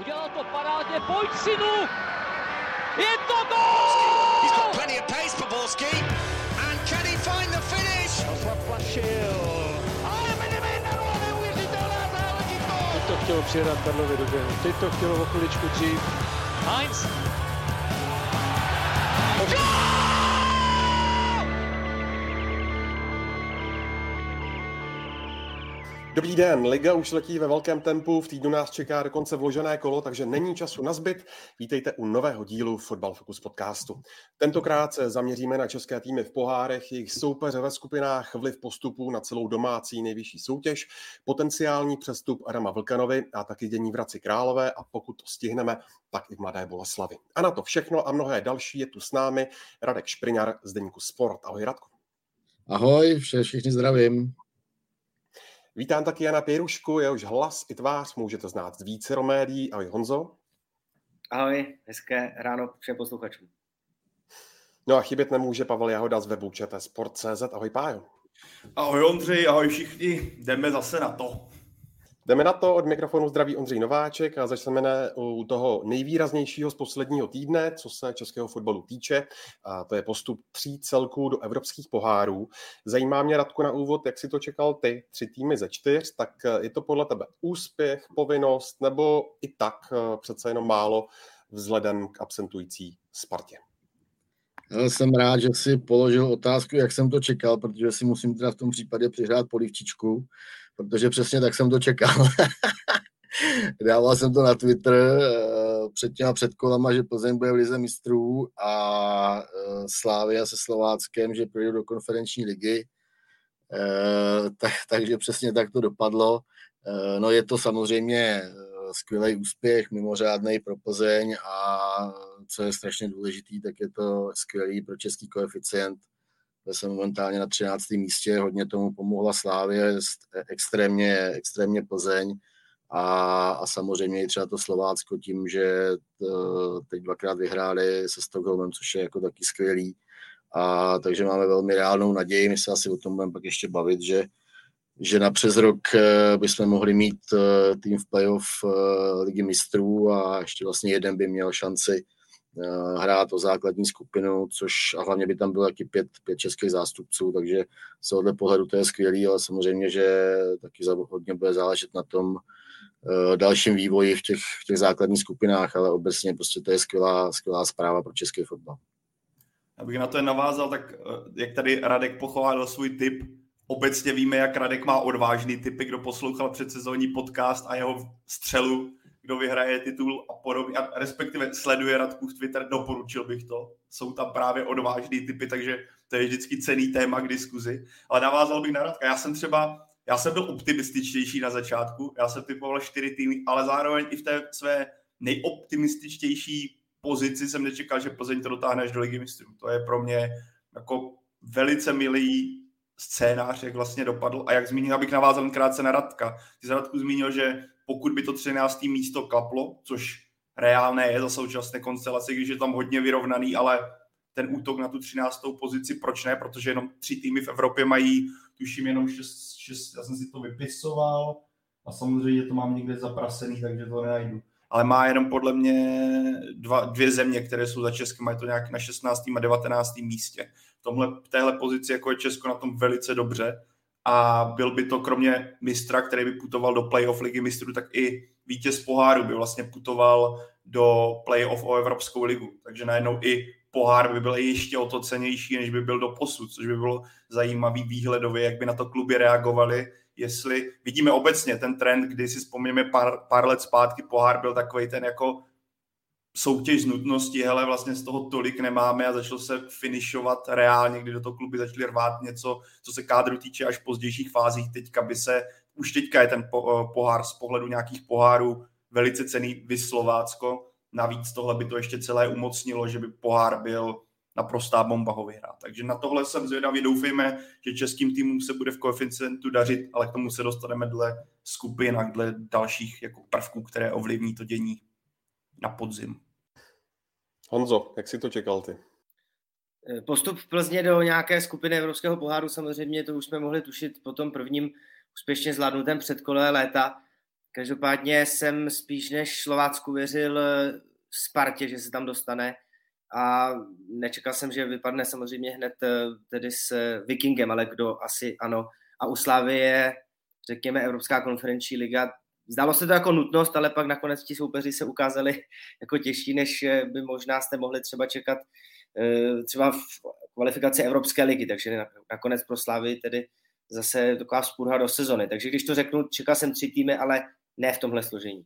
Udělal to parádně, pojď synu! Je to gol! He's got plenty of pace for. And can he find the finish? Zaplašil. Ale Benevenero, neuvěřitelná záležitost! Teď to chtělo přijedat Karlovi do běhu. Teď to chtělo o chviličku dřív. Heinz. Dobrý den, Liga už letí ve velkém tempu, v týdnu nás čeká dokonce vložené kolo, takže není času na zbyt. Vítejte u nového dílu Football Focus podcastu. Tentokrát se zaměříme na české týmy v pohárech, jejich soupeře ve skupinách, vliv postupů na celou domácí nejvyšší soutěž, potenciální přestup Adama Vlkanovi a taky dění v Hradci Králové a pokud to stihneme, tak i v Mladé Boleslavi. A na to všechno a mnohé další je tu s námi Radek Špriňar z Deníku Sport. Ahoj Radku. Ahoj, vše, všichni zdravím. Vítám taky Jana Pěrušku, jehož hlas i tvář můžete znát z více médií. Ahoj Honzo. Ahoj, hezké ráno všem posluchačům. No a chybět nemůže Pavel Jahoda z webu Sport.cz. Ahoj Pájo. Ahoj Ondřej, ahoj všichni, jdeme zase na to. Jdeme na to, od mikrofonu zdraví Ondřej Nováček a začneme u toho nejvýraznějšího z posledního týdne, co se českého fotbalu týče. A to je postup tří celků do evropských pohárů. Zajímá mě, Radku, na úvod, jak si to čekal ty, tři týmy ze čtyř, tak je to podle tebe úspěch, povinnost nebo i tak eh, přece jenom málo vzhledem k absentující Spartě? Jsem rád, že si položil otázku, jak jsem to čekal, protože si musím teda v tom případě přihrát polivčičku protože přesně tak jsem to čekal. Dával jsem to na Twitter eh, před těma předkolama, že Plzeň bude v lize mistrů a eh, Slávia se Slováckem, že projde do konferenční ligy. Eh, tak, takže přesně tak to dopadlo. No je to samozřejmě skvělý úspěch, mimořádný pro Plzeň a co je strašně důležitý, tak je to skvělý pro český koeficient jsem momentálně na 13. místě, hodně tomu pomohla Slávě, extrémně, extrémně Plzeň a, a samozřejmě i třeba to Slovácko tím, že to, teď dvakrát vyhráli se Stockholmem, což je jako taky skvělý. A, takže máme velmi reálnou naději, my se asi o tom budeme pak ještě bavit, že, že na přes rok eh, bychom mohli mít tým v playoff ligy mistrů a ještě vlastně jeden by měl šanci hrát o základní skupinu, což a hlavně by tam bylo taky pět, pět českých zástupců, takže z tohohle pohledu to je skvělý, ale samozřejmě, že taky hodně bude záležet na tom uh, dalším vývoji v těch, v těch základních skupinách, ale obecně prostě to je skvělá, skvělá zpráva pro český fotbal. Abych na to navázal, tak eh, jak tady Radek pochválil svůj tip, obecně víme, jak Radek má odvážný typy, kdo poslouchal předsezónní podcast a jeho střelu kdo vyhraje titul a podobně, a respektive sleduje Radku v Twitter, doporučil bych to. Jsou tam právě odvážný typy, takže to je vždycky cený téma k diskuzi. Ale navázal bych na Radka. Já jsem třeba, já jsem byl optimističtější na začátku, já jsem typoval čtyři týmy, ale zároveň i v té své nejoptimističtější pozici jsem nečekal, že Plzeň to dotáhne až do ligy mistrů. To je pro mě jako velice milý scénář, jak vlastně dopadl. A jak zmínil, abych navázal krátce na Radka. Ty jsi Radku zmínil, že pokud by to 13. místo klaplo, což reálné je za současné konstelace, když je tam hodně vyrovnaný, ale ten útok na tu 13. pozici, proč ne? Protože jenom tři týmy v Evropě mají, tuším, jenom šest, šest já jsem si to vypisoval a samozřejmě to mám někde zaprasený, takže to nenajdu. Ale má jenom podle mě dva, dvě země, které jsou za Českem, mají to nějak na 16. a 19. místě. V, tomhle, v téhle pozici jako je Česko na tom velice dobře a byl by to kromě mistra, který by putoval do playoff ligy mistrů, tak i vítěz poháru by vlastně putoval do playoff o Evropskou ligu. Takže najednou i pohár by byl ještě o to cenější, než by byl do posud, což by bylo zajímavý výhledově, jak by na to kluby reagovali, jestli vidíme obecně ten trend, kdy si vzpomněme pár, pár let zpátky, pohár byl takový ten jako soutěž z nutnosti, hele, vlastně z toho tolik nemáme a začalo se finišovat reálně, kdy do toho kluby začaly rvát něco, co se kádru týče až v pozdějších fázích. Teďka by se, už teďka je ten eh, pohár z pohledu nějakých pohárů velice cený Vyslovácko. Navíc tohle by to ještě celé umocnilo, že by pohár byl naprostá bomba ho vyhrát. Takže na tohle jsem zvědavý. Doufejme, že českým týmům se bude v koeficientu dařit, ale k tomu se dostaneme dle skupin a dle dalších jako prvků, které ovlivní to dění na podzim. Honzo, jak si to čekal ty? Eh, postup v Plzně do nějaké skupiny Evropského poháru samozřejmě to už jsme mohli tušit po tom prvním úspěšně zvládnutém předkole léta. Každopádně jsem spíš než Slovácku věřil Spartě, že se tam dostane a nečekal jsem, že vypadne samozřejmě hned tedy s Vikingem, ale kdo asi ano. A u Slávy je, řekněme, Evropská konferenční liga. Zdálo se to jako nutnost, ale pak nakonec ti soupeři se ukázali jako těžší, než by možná jste mohli třeba čekat třeba v kvalifikaci Evropské ligy, takže nakonec pro Slávy tedy zase taková spůrha do sezony. Takže když to řeknu, čekal jsem tři týmy, ale ne v tomhle složení.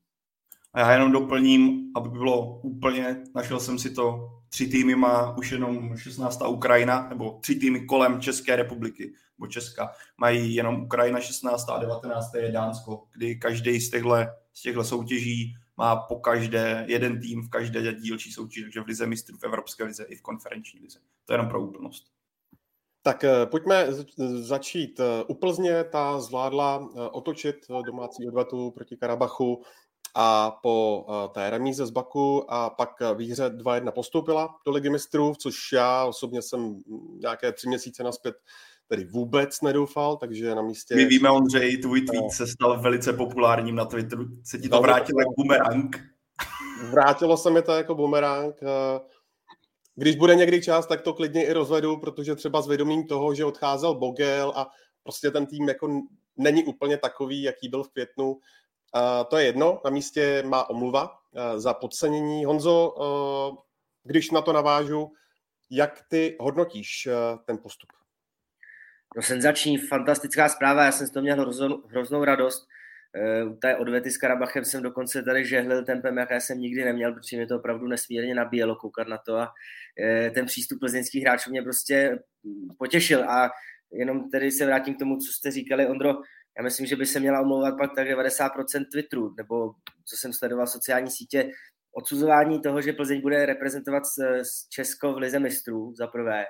A já jenom doplním, aby bylo úplně, našel jsem si to, tři týmy má už jenom 16. Ukrajina, nebo tři týmy kolem České republiky, nebo Česka, mají jenom Ukrajina 16. a 19. je Dánsko, kdy každý z těchto, z těchto soutěží má po každé jeden tým v každé dílčí soutěži, takže v lize mistrů, v Evropské lize i v konferenční lize. To je jenom pro úplnost. Tak eh, pojďme začít. Eh, u Plzně ta zvládla eh, otočit domácí odvetu proti Karabachu a po té remíze z Baku a pak výhře 2-1 postoupila do ligy mistrů, což já osobně jsem nějaké tři měsíce naspět tedy vůbec nedoufal, takže na místě... My víme, Ondřej, tvůj tweet se stal velice populárním na Twitteru, se ti to vrátilo jako bumerang. Vrátilo se mi to jako bumerang. Když bude někdy čas, tak to klidně i rozvedu, protože třeba s vědomím toho, že odcházel Bogel a prostě ten tým jako není úplně takový, jaký byl v květnu. To je jedno, na místě má omluva uh, za podcenění. Honzo, uh, když na to navážu, jak ty hodnotíš uh, ten postup? No senzační, fantastická zpráva, já jsem z toho měl hroznou, hroznou radost. U té odvety s Karabachem jsem dokonce tady žehlil tempem, jaké jsem nikdy neměl, protože mě to opravdu nesmírně nabíjelo koukat na to a ten přístup plzeňských hráčů mě prostě potěšil a jenom tedy se vrátím k tomu, co jste říkali, Ondro, já myslím, že by se měla omlouvat pak tak 90% Twitteru, nebo co jsem sledoval sociální sítě, odsuzování toho, že Plzeň bude reprezentovat Česko v lize mistrů za prvé.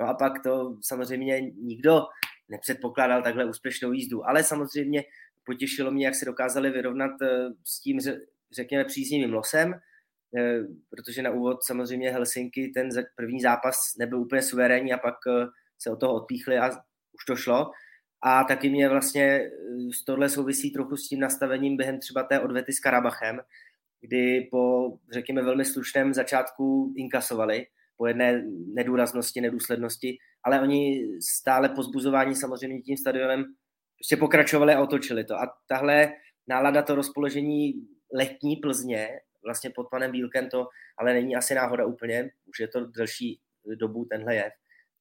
No a pak to samozřejmě nikdo nepředpokládal takhle úspěšnou jízdu, ale samozřejmě potěšilo mě, jak se dokázali vyrovnat eh, s tím, řekněme, příznivým losem, eh, protože na úvod samozřejmě Helsinky ten první zápas nebyl úplně suverénní a pak eh, se od toho odpíchli a už to šlo. A taky mě vlastně z tohle souvisí trochu s tím nastavením během třeba té odvety s Karabachem, kdy po, řekněme, velmi slušném začátku inkasovali, po jedné nedůraznosti, nedůslednosti, ale oni stále pozbuzování samozřejmě tím stadionem prostě pokračovali a otočili to. A tahle nálada, to rozpoložení letní Plzně, vlastně pod panem Bílkem to, ale není asi náhoda úplně, už je to delší dobu tenhle jev,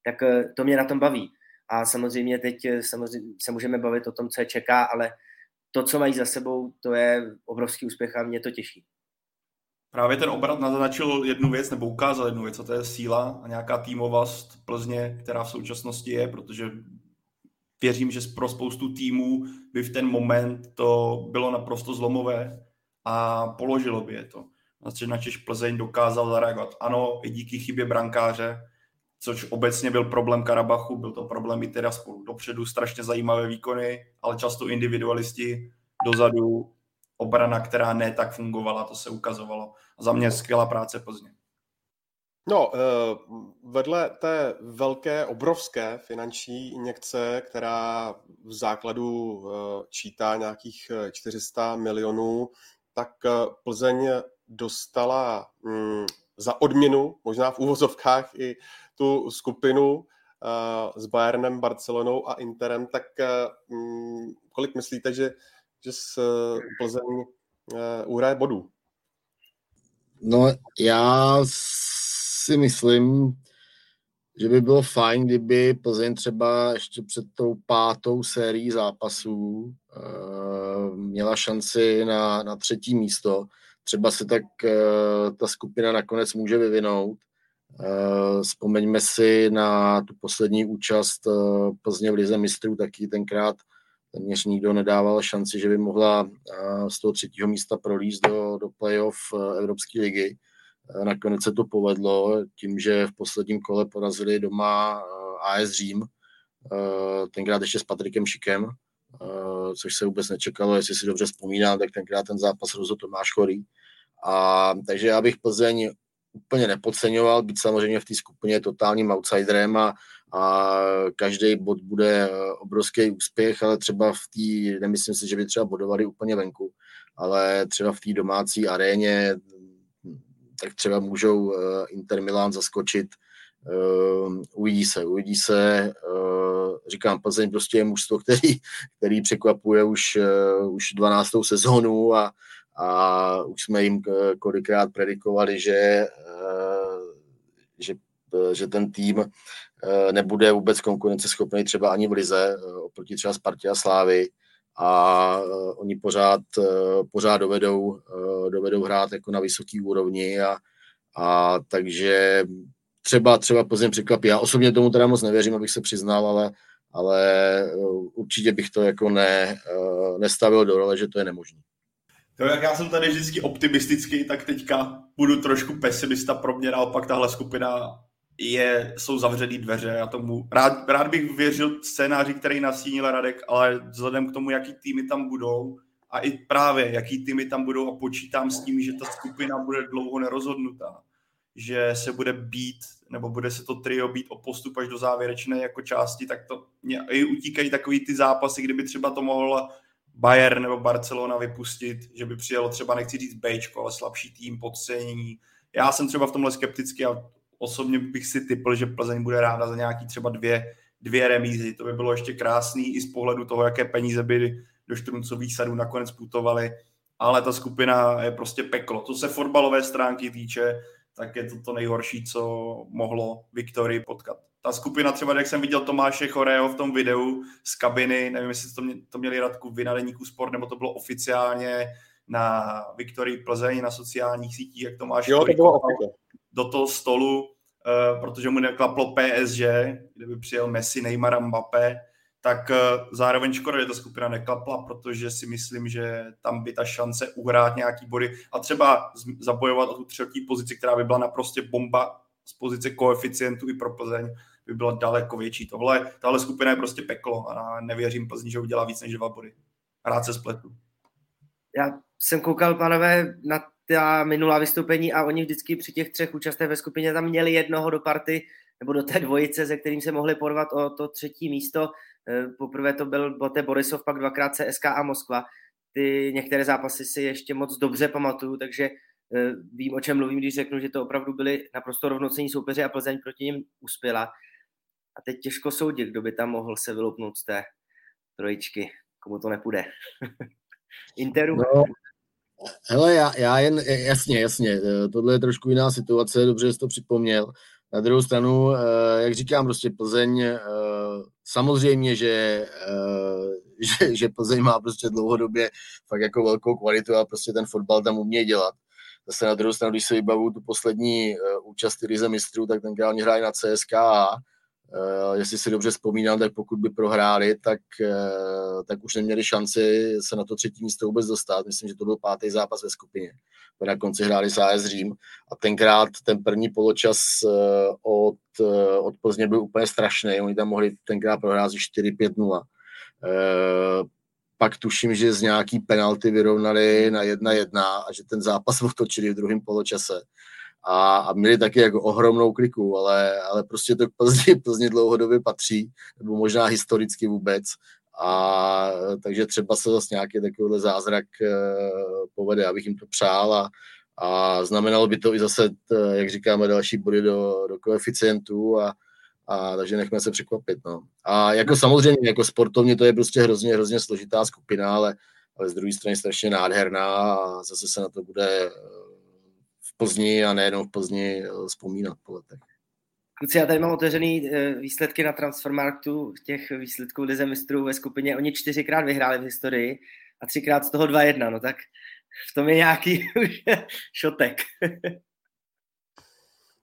tak eh, to mě na tom baví. A samozřejmě teď eh, samozřejmě se můžeme bavit o tom, co je čeká, ale to, co mají za sebou, to je obrovský úspěch a mě to těší. Právě ten obrat naznačil jednu věc, nebo ukázal jednu věc, a to je síla a nějaká týmovost Plzně, která v současnosti je, protože věřím, že pro spoustu týmů by v ten moment to bylo naprosto zlomové a položilo by je to. Na Češ Plzeň dokázal zareagovat. Ano, i díky chybě brankáře, což obecně byl problém Karabachu, byl to problém i teda spolu dopředu, strašně zajímavé výkony, ale často individualisti dozadu, obrana, která ne tak fungovala, to se ukazovalo. Za mě skvělá práce Plzně. No, eh, vedle té velké, obrovské finanční injekce, která v základu eh, čítá nějakých 400 eh, milionů, tak Plzeň dostala mm, za odměnu, možná v úvozovkách, i tu skupinu s Bayernem, Barcelonou a Interem, tak mm, kolik myslíte, že, že s Plzeň uhraje bodů? No, já si myslím, že by bylo fajn, kdyby Plzeň třeba ještě před tou pátou sérií zápasů měla šanci na, na třetí místo. Třeba se tak ta skupina nakonec může vyvinout. Uh, vzpomeňme si na tu poslední účast uh, Plzně v Lize mistrů, taky tenkrát téměř nikdo nedával šanci, že by mohla uh, z toho třetího místa prolíst do, do playoff Evropské ligy. Nakonec se to povedlo tím, že v posledním kole porazili doma eh, AS Řím, eh, tenkrát ještě s Patrikem Šikem, eh, což se vůbec nečekalo, jestli si dobře vzpomínám, tak tenkrát ten zápas rozhodl Tomáš Chorý. A, takže já bych Plzeň úplně nepodceňoval, být samozřejmě v té skupině totálním outsiderem a, a každý bod bude obrovský úspěch, ale třeba v té, nemyslím si, že by třeba bodovali úplně venku. ale třeba v té domácí aréně tak třeba můžou Inter Milan zaskočit. Uvidí se, uvidí se. Říkám, Plzeň prostě je mužstvo, který, který překvapuje už, už 12. sezónu a, a už jsme jim kolikrát predikovali, že, že, že ten tým nebude vůbec konkurenceschopný třeba ani v Lize oproti třeba Spartě a Slávy a oni pořád, pořád dovedou, dovedou hrát jako na vysoký úrovni a, a takže třeba, třeba Plzeň překvapí. Já osobně tomu teda moc nevěřím, abych se přiznal, ale, ale určitě bych to jako ne, nestavil do role, že to je nemožné. To, jak já jsem tady vždycky optimistický, tak teďka budu trošku pesimista. Pro mě naopak tahle skupina je, jsou zavřený dveře. Já tomu rád, rád bych věřil scénáři, který nasínil Radek, ale vzhledem k tomu, jaký týmy tam budou a i právě jaký týmy tam budou a počítám s tím, že ta skupina bude dlouho nerozhodnutá, že se bude být, nebo bude se to trio být o postup až do závěrečné jako části, tak to mě i utíkají takový ty zápasy, kdyby třeba to mohla Bayern nebo Barcelona vypustit, že by přijelo třeba, nechci říct Bčko, ale slabší tým, podcenění. Já jsem třeba v tomhle skeptický a osobně bych si typl, že Plzeň bude ráda za nějaký třeba dvě, dvě remízy. To by bylo ještě krásný i z pohledu toho, jaké peníze by do štruncových sadů nakonec putovaly. Ale ta skupina je prostě peklo. Co se fotbalové stránky týče, tak je to to nejhorší, co mohlo Viktorii potkat. Ta skupina třeba, jak jsem viděl Tomáše Chorého v tom videu z kabiny, nevím, jestli to, mě, to měli Radku v Nadeníku Sport, nebo to bylo oficiálně na Viktorii Plzeň na sociálních sítích, jak Tomáš jo, to bylo do toho stolu, uh, protože mu neklaplo PSG, kdyby přijel Messi, Neymar a Mbappé, tak uh, zároveň škoda, že ta skupina neklapla, protože si myslím, že tam by ta šance uhrát nějaký body a třeba zabojovat o tu třetí pozici, která by byla naprosto bomba z pozice koeficientu i pro Plzeň, by byla daleko větší. Tohle, tahle skupina je prostě peklo a nevěřím Plzni, že udělá víc než dva body. Rád se spletu. Já jsem koukal, pánové, na ta minulá vystoupení a oni vždycky při těch třech účastech ve skupině tam měli jednoho do party nebo do té dvojice, se kterým se mohli porvat o to třetí místo. Eh, poprvé to byl Bote Borisov, pak dvakrát CSK a Moskva. Ty některé zápasy si ještě moc dobře pamatuju, takže vím, o čem mluvím, když řeknu, že to opravdu byli naprosto rovnocení soupeři a Plzeň proti ním uspěla. A teď těžko soudit, kdo by tam mohl se vyloupnout z té trojičky, komu to nepůjde. Interu. No, hele, já, já jen, jasně, jasně, eh, tohle je trošku jiná situace, dobře, jsi to připomněl. Na druhou stranu, eh, jak říkám, prostě Plzeň, eh, samozřejmě, že, že, že Plzeň má prostě dlouhodobě fakt jako velkou kvalitu a prostě ten fotbal tam umějí dělat. Zase na druhou stranu, když se vybavu tu poslední účast Rize mistrů, tak tenkrát oni hráli na CSKA Uh, jestli si dobře vzpomínám, tak pokud by prohráli, tak, uh, tak už neměli šanci se na to třetí místo vůbec dostat. Myslím, že to byl pátý zápas ve skupině. Na konci hráli s AS Řím a tenkrát ten první poločas od, od Plzně byl úplně strašný. Oni tam mohli tenkrát prohrát 4-5-0. Pak tuším, že z nějaký penalty vyrovnali na 1-1 a že ten zápas otočili v druhém poločase a, a měli taky jako ohromnou kliku, ale, ale prostě to k Plzni, Plzni dlouhodobě patří, nebo možná historicky vůbec. A takže třeba se zase nějaký takovýhle zázrak uh, povede, abych jim to přál a, a znamenalo by to i zase, jak říkáme, další body do, do koeficientů a, a takže nechme se překvapit. No. A jako samozřejmě, jako sportovně to je prostě hrozně, hrozně složitá skupina, ale, ale z druhé strany strašně nádherná a zase se na to bude Plzni a nejenom v Plzni eh, vzpomínat po letech. Kluci, já tady mám otevřený eh, výsledky na Transfermarktu těch výsledků Lize mistrů ve skupině. Oni čtyřikrát vyhráli v historii a třikrát z toho 2-1, no tak v tom je nějaký šotek.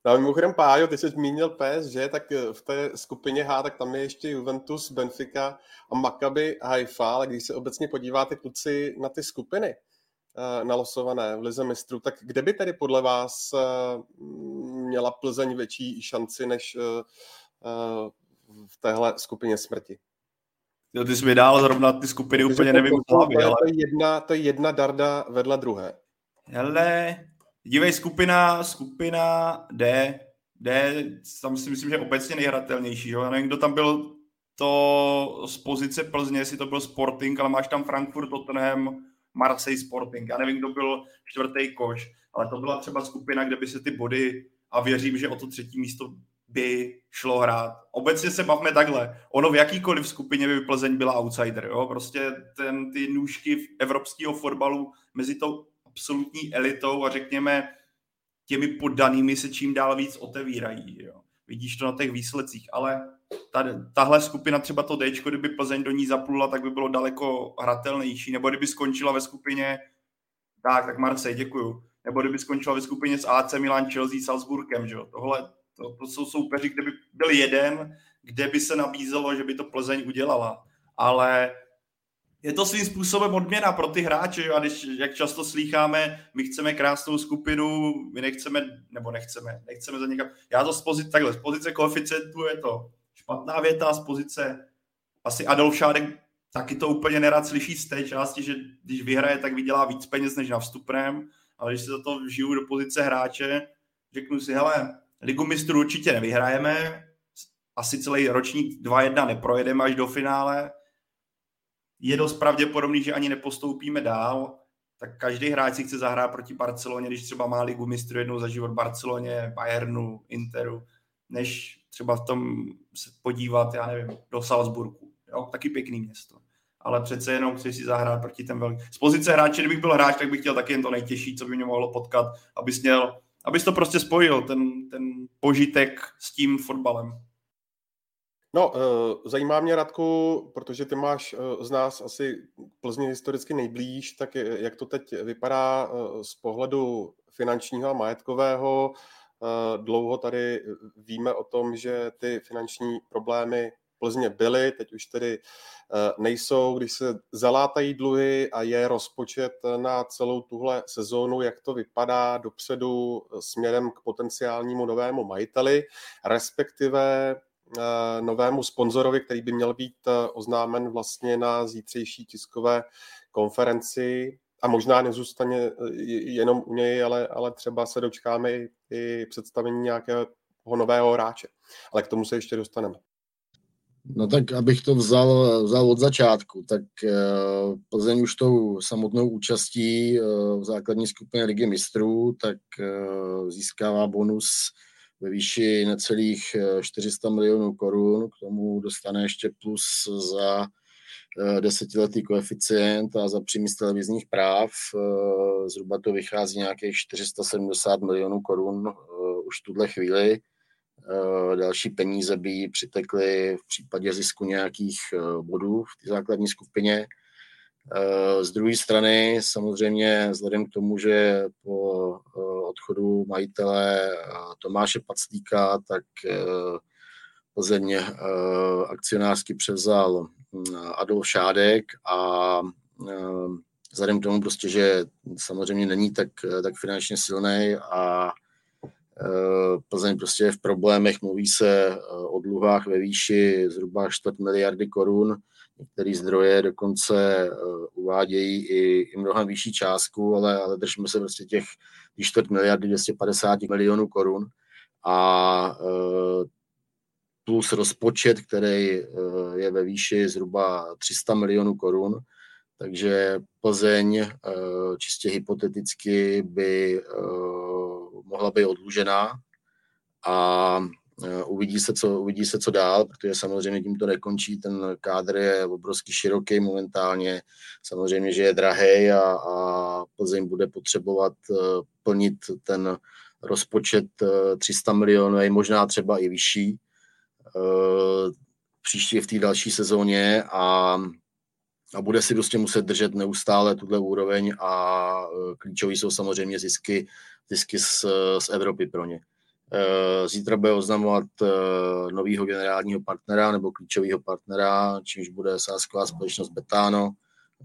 No, mimochodem, Pájo, ty jsi zmínil PSG, tak eh, v té skupině H, tak tam je ještě Juventus, Benfica a Maccabi Haifa, ale když se obecně podíváte, kluci, na ty skupiny, Eh, nalosované v Lize mistrů, tak kde by tedy podle vás eh, měla Plzeň větší šanci než v téhle skupině smrti? Jo, ty jsi mi dál zrovna ty skupiny Takže úplně nevím to, hlavě, ale... To je, jedna, to je jedna darda vedle druhé. Hele, dívej, skupina, skupina D, D, tam si myslím, že obecně nejhratelnější, jo? Já nevím, kdo tam byl to z pozice Plzně, jestli to byl Sporting, ale máš tam Frankfurt, Tottenham, Marseille Sporting. Já nevím, kdo byl čtvrtý koš, ale to byla třeba skupina, kde by se ty body a věřím, že o to třetí místo by šlo hrát. Obecně se bavme takhle. Ono v jakýkoliv skupině by Plzeň byla outsider. Jo? Prostě ten, ty nůžky evropského fotbalu mezi tou absolutní elitou a řekněme těmi poddanými se čím dál víc otevírají. Jo? Vidíš to na těch výsledcích, ale tady, tahle skupina, třeba to D, kdyby Plzeň do ní zaplula, tak by bylo daleko hratelnější, nebo kdyby skončila ve skupině, tak, tak Marseille, děkuju, nebo kdyby skončila ve skupině s AC Milan, Chelsea, Salzburgem, že jo, tohle, to, to jsou soupeři, kde by byl jeden, kde by se nabízelo, že by to Plzeň udělala, ale je to svým způsobem odměna pro ty hráče, a když, jak často slýcháme, my chceme krásnou skupinu, my nechceme, nebo nechceme, nechceme za někam. Já to z pozice, takhle, z pozice koeficientu je to špatná věta, z pozice asi Adolf Šádek taky to úplně nerad slyší z té části, že když vyhraje, tak vydělá víc peněz než na vstupném, ale když se za to žiju do pozice hráče, řeknu si, hele, ligu mistrů určitě nevyhrajeme, asi celý ročník 2-1 neprojedeme až do finále, je dost pravděpodobný, že ani nepostoupíme dál, tak každý hráč si chce zahrát proti Barceloně, když třeba má ligu mistrů jednou za život Barceloně, Bayernu, Interu, než třeba v tom se podívat, já nevím, do Salzburgu. Jo? Taky pěkný město. Ale přece jenom chci si zahrát proti ten velký. Z pozice hráče, kdybych byl hráč, tak bych chtěl taky jen to nejtěžší, co by mě mohlo potkat, abys měl, abys to prostě spojil, ten, ten požitek s tím fotbalem. No, eh, zajímá mě, Radku, protože ty máš eh, z nás asi Plzně historicky nejblíž, tak jak to teď vypadá eh, z pohledu finančního a majetkového? Dlouho tady víme o tom, že ty finanční problémy Plzně byly, teď už tedy nejsou, když se zalátají dluhy a je rozpočet na celou tuhle sezónu, jak to vypadá dopředu směrem k potenciálnímu novému majiteli, respektive novému sponzorovi, který by měl být eh, oznámen vlastně na zítřejší tiskové konferenci a možná nezůstane eh, jenom u něj, ale, ale třeba se dočkáme i představení nějakého nového hráče. Ale k tomu se ještě dostaneme. No tak abych to vzal, vzal od začátku, tak Plzeň už tou samotnou účastí v základní skupině Ligy mistrů, tak získává bonus ve výši necelých 400 eh, milionů korun. K tomu dostane ještě plus za eh, desetiletý koeficient a za přímý televizních práv. Eh, zhruba to vychází nějakých 470 milionů korun už v tuhle chvíli. Další peníze by přitekly v případě zisku nějakých bodů v té základní skupině. Eh, z druhé strany samozřejmě vzhledem k tomu, že po eh, odchodu majitele eh, Tomáše Paclíka, tak Plzeň akcionářsky převzal hm, Adolf Šádek a vzhledem k tomu prostě, že samozřejmě není tak, tak finančně silný a Plzeň prostě je v problémech, mluví se o dluhách ve výši zhruba 4 miliardy korun, Některé zdroje dokonce uh, uvádějí i, i mnohem vyšší částku, ale, ale držíme se prostě těch čtvrt miliardy 250 milionů korun. A uh, plus rozpočet, který uh, je ve výši zhruba 300 milionů korun, takže Plzeň čistě hypoteticky by mohla být odlužená. A Eh, uvidí se, co, uvidí se, co dál, protože samozřejmě tím to nekončí. Ten kádr je obrovský široký momentálně. Samozřejmě, že je drahý a, a Plzeň bude potřebovat uh, plnit ten rozpočet uh, 300 milionů, možná třeba i vyšší příští v té další sezóně a, a bude si prostě muset držet neustále tuhle úroveň a klíčový jsou samozřejmě zisky, zisky z, z Evropy pro ně. Eh, zítra bude oznamovat eh, nového generálního partnera nebo klíčového partnera, čímž bude sásková společnost Betano.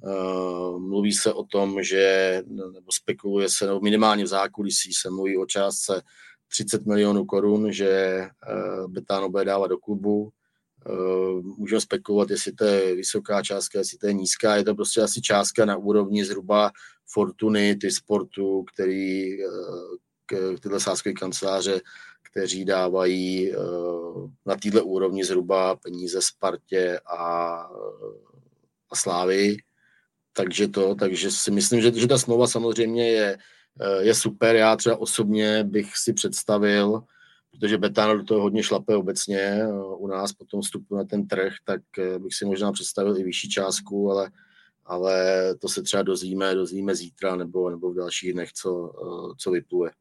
Eh, mluví se o tom, že, nebo spekuluje se, nebo minimálně v zákulisí se mluví o částce 30 milionů korun, že Betano bude dávat do klubu. Můžeme spekulovat, jestli to je vysoká částka, jestli to je nízká. Je to prostě asi částka na úrovni zhruba Fortuny, ty sportu, který, tyhle sáskové kanceláře, kteří dávají eh, na této úrovni zhruba peníze Spartě a, a Slávy. takže to, takže si myslím, že, že ta smlouva samozřejmě je, je super. Já třeba osobně bych si představil, protože Betano do toho hodně šlape obecně u nás po tom vstupu na ten trh, tak bych si možná představil i vyšší částku, ale, ale to se třeba dozvíme, dozvíme zítra nebo, nebo v dalších dnech, co, co vypluje.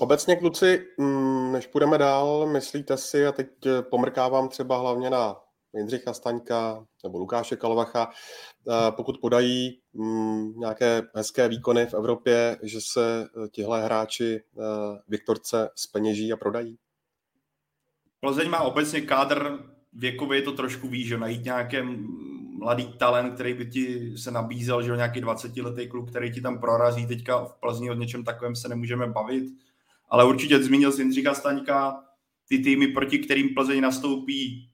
Obecně, kluci, mm, než půjdeme dál, myslíte si, a teď eh, pomrkávám třeba hlavně na Jindřicha Staňka nebo Lukáše Kalvacha, eh, pokud podají mm, nějaké hezké výkony v Evropě, že se eh, tihle hráči Viktorce speněží a prodají? Plzeň má obecně kádr, věkově je to trošku víš, že najít nějaký mladý talent, který by ti se nabízel, že nějaký 20-letý kluk, který ti tam prorazí, teďka v Plzni o něčem takovém se nemůžeme bavit ale určitě zmínil si Jindřicha Staňka, ty týmy, proti kterým Plzeň nastoupí,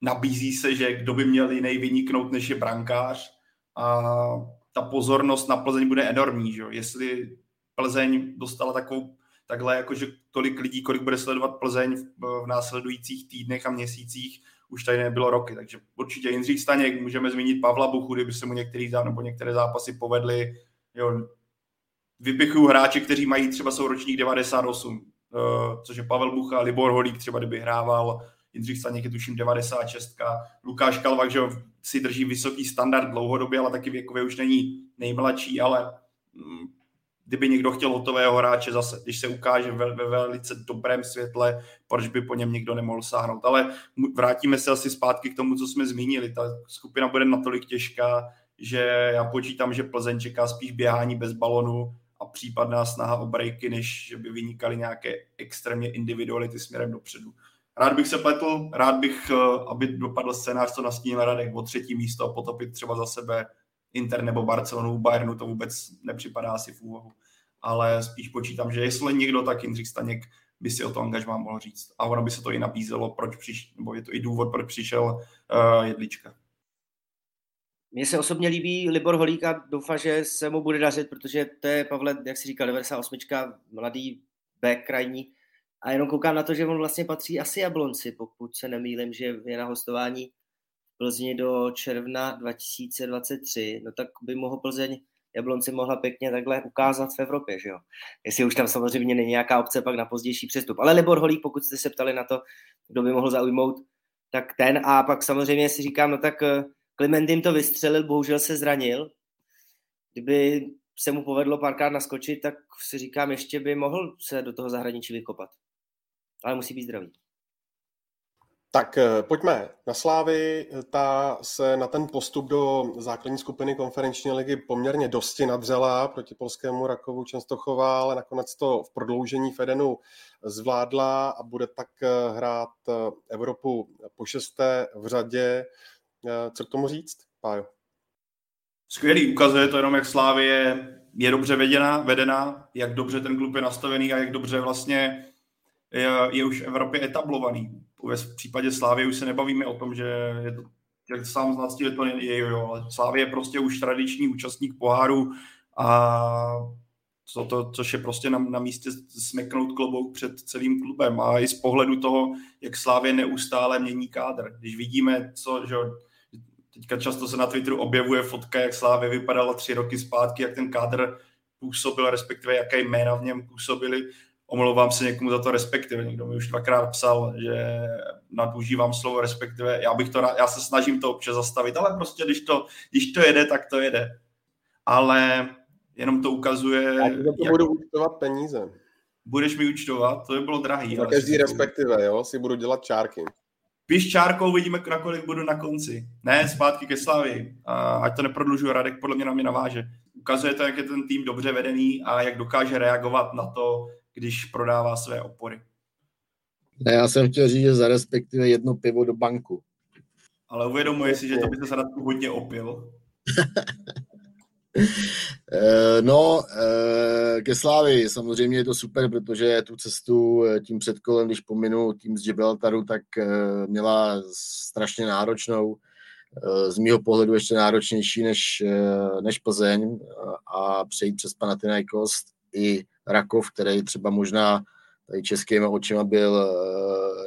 nabízí se, že kdo by měl jiný vyniknout, než je brankář a ta pozornost na Plzeň bude enormní, že? jestli Plzeň dostala takovou takhle, jakože tolik lidí, kolik bude sledovat Plzeň v, v následujících týdnech a měsících, už tady nebylo roky. Takže určitě Jindřich Staněk, můžeme zmínit Pavla Buchu, kdyby se mu některý nebo některé zápasy povedly. Jo, vypichuju hráče, kteří mají třeba jsou ročník 98, uh, což je Pavel Bucha, Libor Holík třeba kdyby hrával, Jindřich Staněk je tuším 96, Lukáš Kalvak, že si drží vysoký standard dlouhodobě, ale taky věkově už není nejmladší, ale mm, kdyby někdo chtěl hotového hráče zase, když se ukáže ve, ve velice dobrém světle, proč by po něm nikdo nemohl sáhnout. Ale vrátíme se asi zpátky k tomu, co jsme zmínili. Ta skupina bude natolik těžká, že já počítám, že Plzeň čeká spíš běhání bez balonu a případná snaha o breaky, než že by vynikaly nějaké extrémně individuality směrem dopředu. Rád bych se pletl, rád bych, eh, aby dopadl scénář, co nastínil Radek o třetí místo a potopit třeba za sebe Inter nebo Barcelonu, Bayernu, to vůbec nepřipadá asi v úvahu. Ale spíš počítám, že jestli někdo, tak Jindřich Staněk by si o to angažmá mohl říct. A ono by se to i nabízelo, proč přišel, nebo je to i důvod, proč přišel uh, Jedlička. Mně se osobně líbí Libor Holík a doufám, že se mu bude dařit, protože to je, Pavle, jak si říkal, 98. mladý back krajní. A jenom koukám na to, že on vlastně patří asi Jablonci, pokud se nemýlim, že je na hostování v Plzni do června 2023. No tak by mohl Plzeň Jablonci mohla pěkně takhle ukázat v Evropě, že jo. Jestli už tam samozřejmě není nějaká obce pak na pozdější přestup. Ale Libor Holík, pokud jste se ptali na to, kdo by mohl zaujmout, tak ten. A pak samozřejmě si říkám, no tak Clement jim to vystřelil, bohužel se zranil. Kdyby se mu povedlo párkrát naskočit, tak si říkám, ještě by mohl se do toho zahraničí vykopat. Ale musí být zdravý. Tak eh, pojďme na Slávy. Ta se na ten postup do základní skupiny konferenční ligy poměrně dosti nadřela proti polskému Rakovu Čenstochova, ale nakonec to v prodloužení Fedenu zvládla a bude tak eh, hrát eh, Evropu po šesté v řadě. Eh, co k tomu říct, Pájo? Skvělý, ukazuje to jenom, jak Slávie je dobře vedená, vedená, jak dobře ten klub je nastavený a jak dobře vlastně je, je už v Evropě etablovaný. V případě Slávie už se nebavíme o tom, že je to, jak sám znal, že to je, jo, ale Slávie je prostě už tradiční účastník poháru a co to, což je prostě na, na místě smeknout klobouk před celým klubem a i z pohledu toho, jak Slávě neustále mění kádr. Když vidíme, co, že Teďka často se na Twitteru objevuje fotka, jak Slávě vypadala tři roky zpátky, jak ten kádr působil, respektive jaké jména v něm působili. Omlouvám se někomu za to respektive. Někdo mi už dvakrát psal, že nadužívám slovo respektive. Já, bych to, já se snažím to občas zastavit, ale prostě když to, když to jede, tak to jede. Ale jenom to ukazuje... Já to jak... budu účtovat peníze. Budeš mi účtovat? To by bylo drahý. Za každý respektive, jo, si budu dělat čárky. Píš čárkou, uvidíme, na kolik budu na konci. Ne, zpátky ke Slavii. Ať to neprodlužuje, Radek podle mě na mě naváže. Ukazuje to, jak je ten tým dobře vedený a jak dokáže reagovat na to, když prodává své opory. Ne, já jsem chtěl říct, že za respektive jedno pivo do banku. Ale uvědomuje si, že to by se Radku hodně opil. Eh, no, eh, ke Slávy samozřejmě je to super, protože tu cestu eh, tím předkolem, když pominu tým z Gibraltaru, tak měla strašně náročnou, z mého pohledu ještě náročnější než, než Plzeň a přejít přes Panathinaikos i Rakov, který třeba možná tady českými očima byl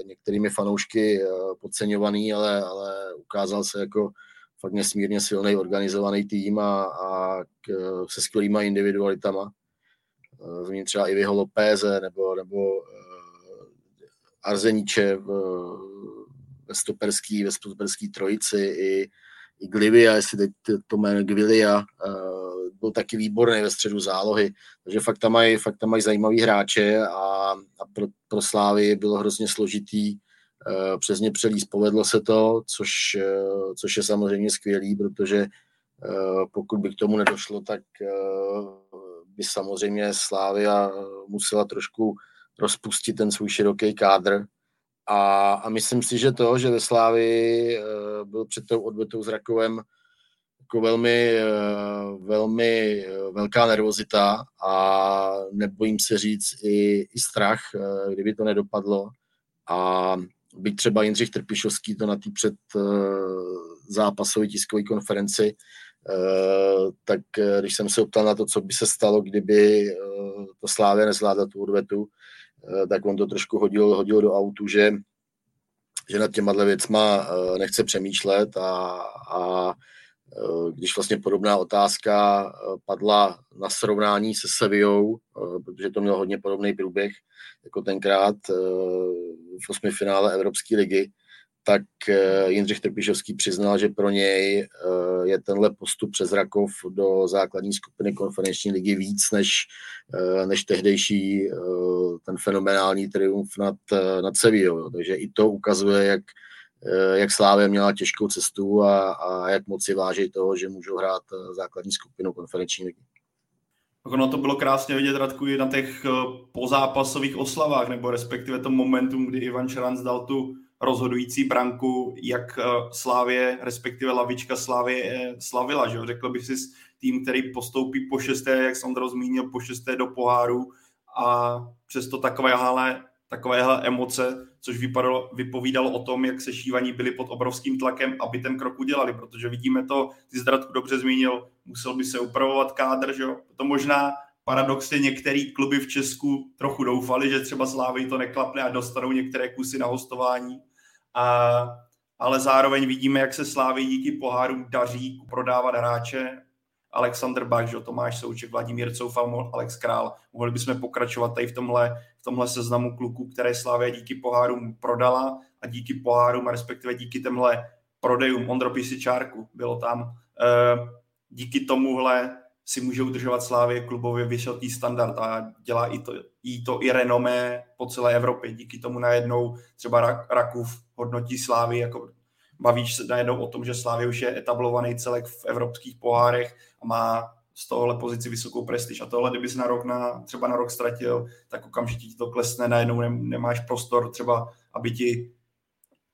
některými fanoušky podceňovaný, ale, ale ukázal se jako fakt nesmírně silný, organizovaný tým a, a k, se skvělýma individualitama. Zmíním třeba Ivyho Lopéze nebo, nebo Arzeniče v, ve stoperský, ve stoperský trojici i, i Glivia, jestli teď to jméno Gvilia, uh, byl taky výborný ve středu zálohy, takže fakt tam mají, fakt tam mají zajímavý hráče a, a pro, pro Slávy bylo hrozně složitý přes ně přelíst. Povedlo se to, což, uh, což je samozřejmě skvělý, protože uh, pokud by k tomu nedošlo, tak by samozřejmě Slávia musela trošku rozpustit ten svůj široký kádr. A, a myslím si, že to, že ve Slávii byl před tou odvetou s Rakovem jako velmi, velmi velká nervozita a nebojím se říct i, i strach, kdyby to nedopadlo. A byť třeba Jindřich Trpišovský to na té před zápasové tiskové konferenci Eh, tak eh, když jsem se optal na to, co by se stalo, kdyby eh, to Slávě nezvládla tu odvetu, tak on to trošku hodil, hodil do autu, že, že nad těma věcma nechce přemýšlet a, a když vlastně podobná otázka padla na srovnání se Sevillou, protože to měl hodně podobný průběh jako tenkrát v osmi finále Evropské ligy, tak eh, Jindřich Trpišovský přiznal, že pro něj eh, je tenhle postup přes Rakov do základní skupiny konferenční ligy víc než, eh, než tehdejší ten fenomenální triumf nad, nad Sevillou. Takže i to ukazuje, jak, jak Slávě měla těžkou cestu a, a jak moc si váží toho, že můžou hrát základní skupinu konferenční ligy. Ono to bylo krásně vidět, Radku, i na těch pozápasových oslavách, nebo respektive tom momentum, kdy Ivan Šeranc dal tu rozhodující branku, jak eh, Slávě, respektive lavička Slávě eh, slavila. Že? Řekl bych si tým, který postoupí po šesté, jak to zmínil, po šesté do poháru a přesto takovéhle, takovéhle emoce, což vypadalo, vypovídalo o tom, jak se šívaní byli pod obrovským tlakem, aby ten krok udělali, protože vidíme to, ty Zdratku dobře zmínil, musel by se upravovat kádr, že jo? To možná paradoxně některé kluby v Česku trochu doufali, že třeba Slávy to neklapne a dostanou některé kusy na hostování. A, ale zároveň vidíme, jak se Slávy díky pohárům daří prodávat hráče. Alexander Bach, Tomáš Souček, Vladimír Coufal, Alex Král. Mohli bychom pokračovat tady v tomhle, tomhle seznamu kluků, které Slávě díky pohárům prodala a díky pohárům, respektive díky temhle prodejům Ondro Pisičárku bylo tam. E, díky tomuhle si může udržovat Slávě klubově vysoký standard a dělá i to, i to i renomé po celé Evropě. Díky tomu najednou třeba Rakův hodnotí Slávy jako bavíš se najednou o tom, že Slávě už je etablovaný celek v evropských pohárech a má z tohohle pozici vysokou prestiž. A tohle, kdyby na rok na, třeba na rok ztratil, tak okamžitě ti to klesne, najednou nemáš prostor třeba, aby ti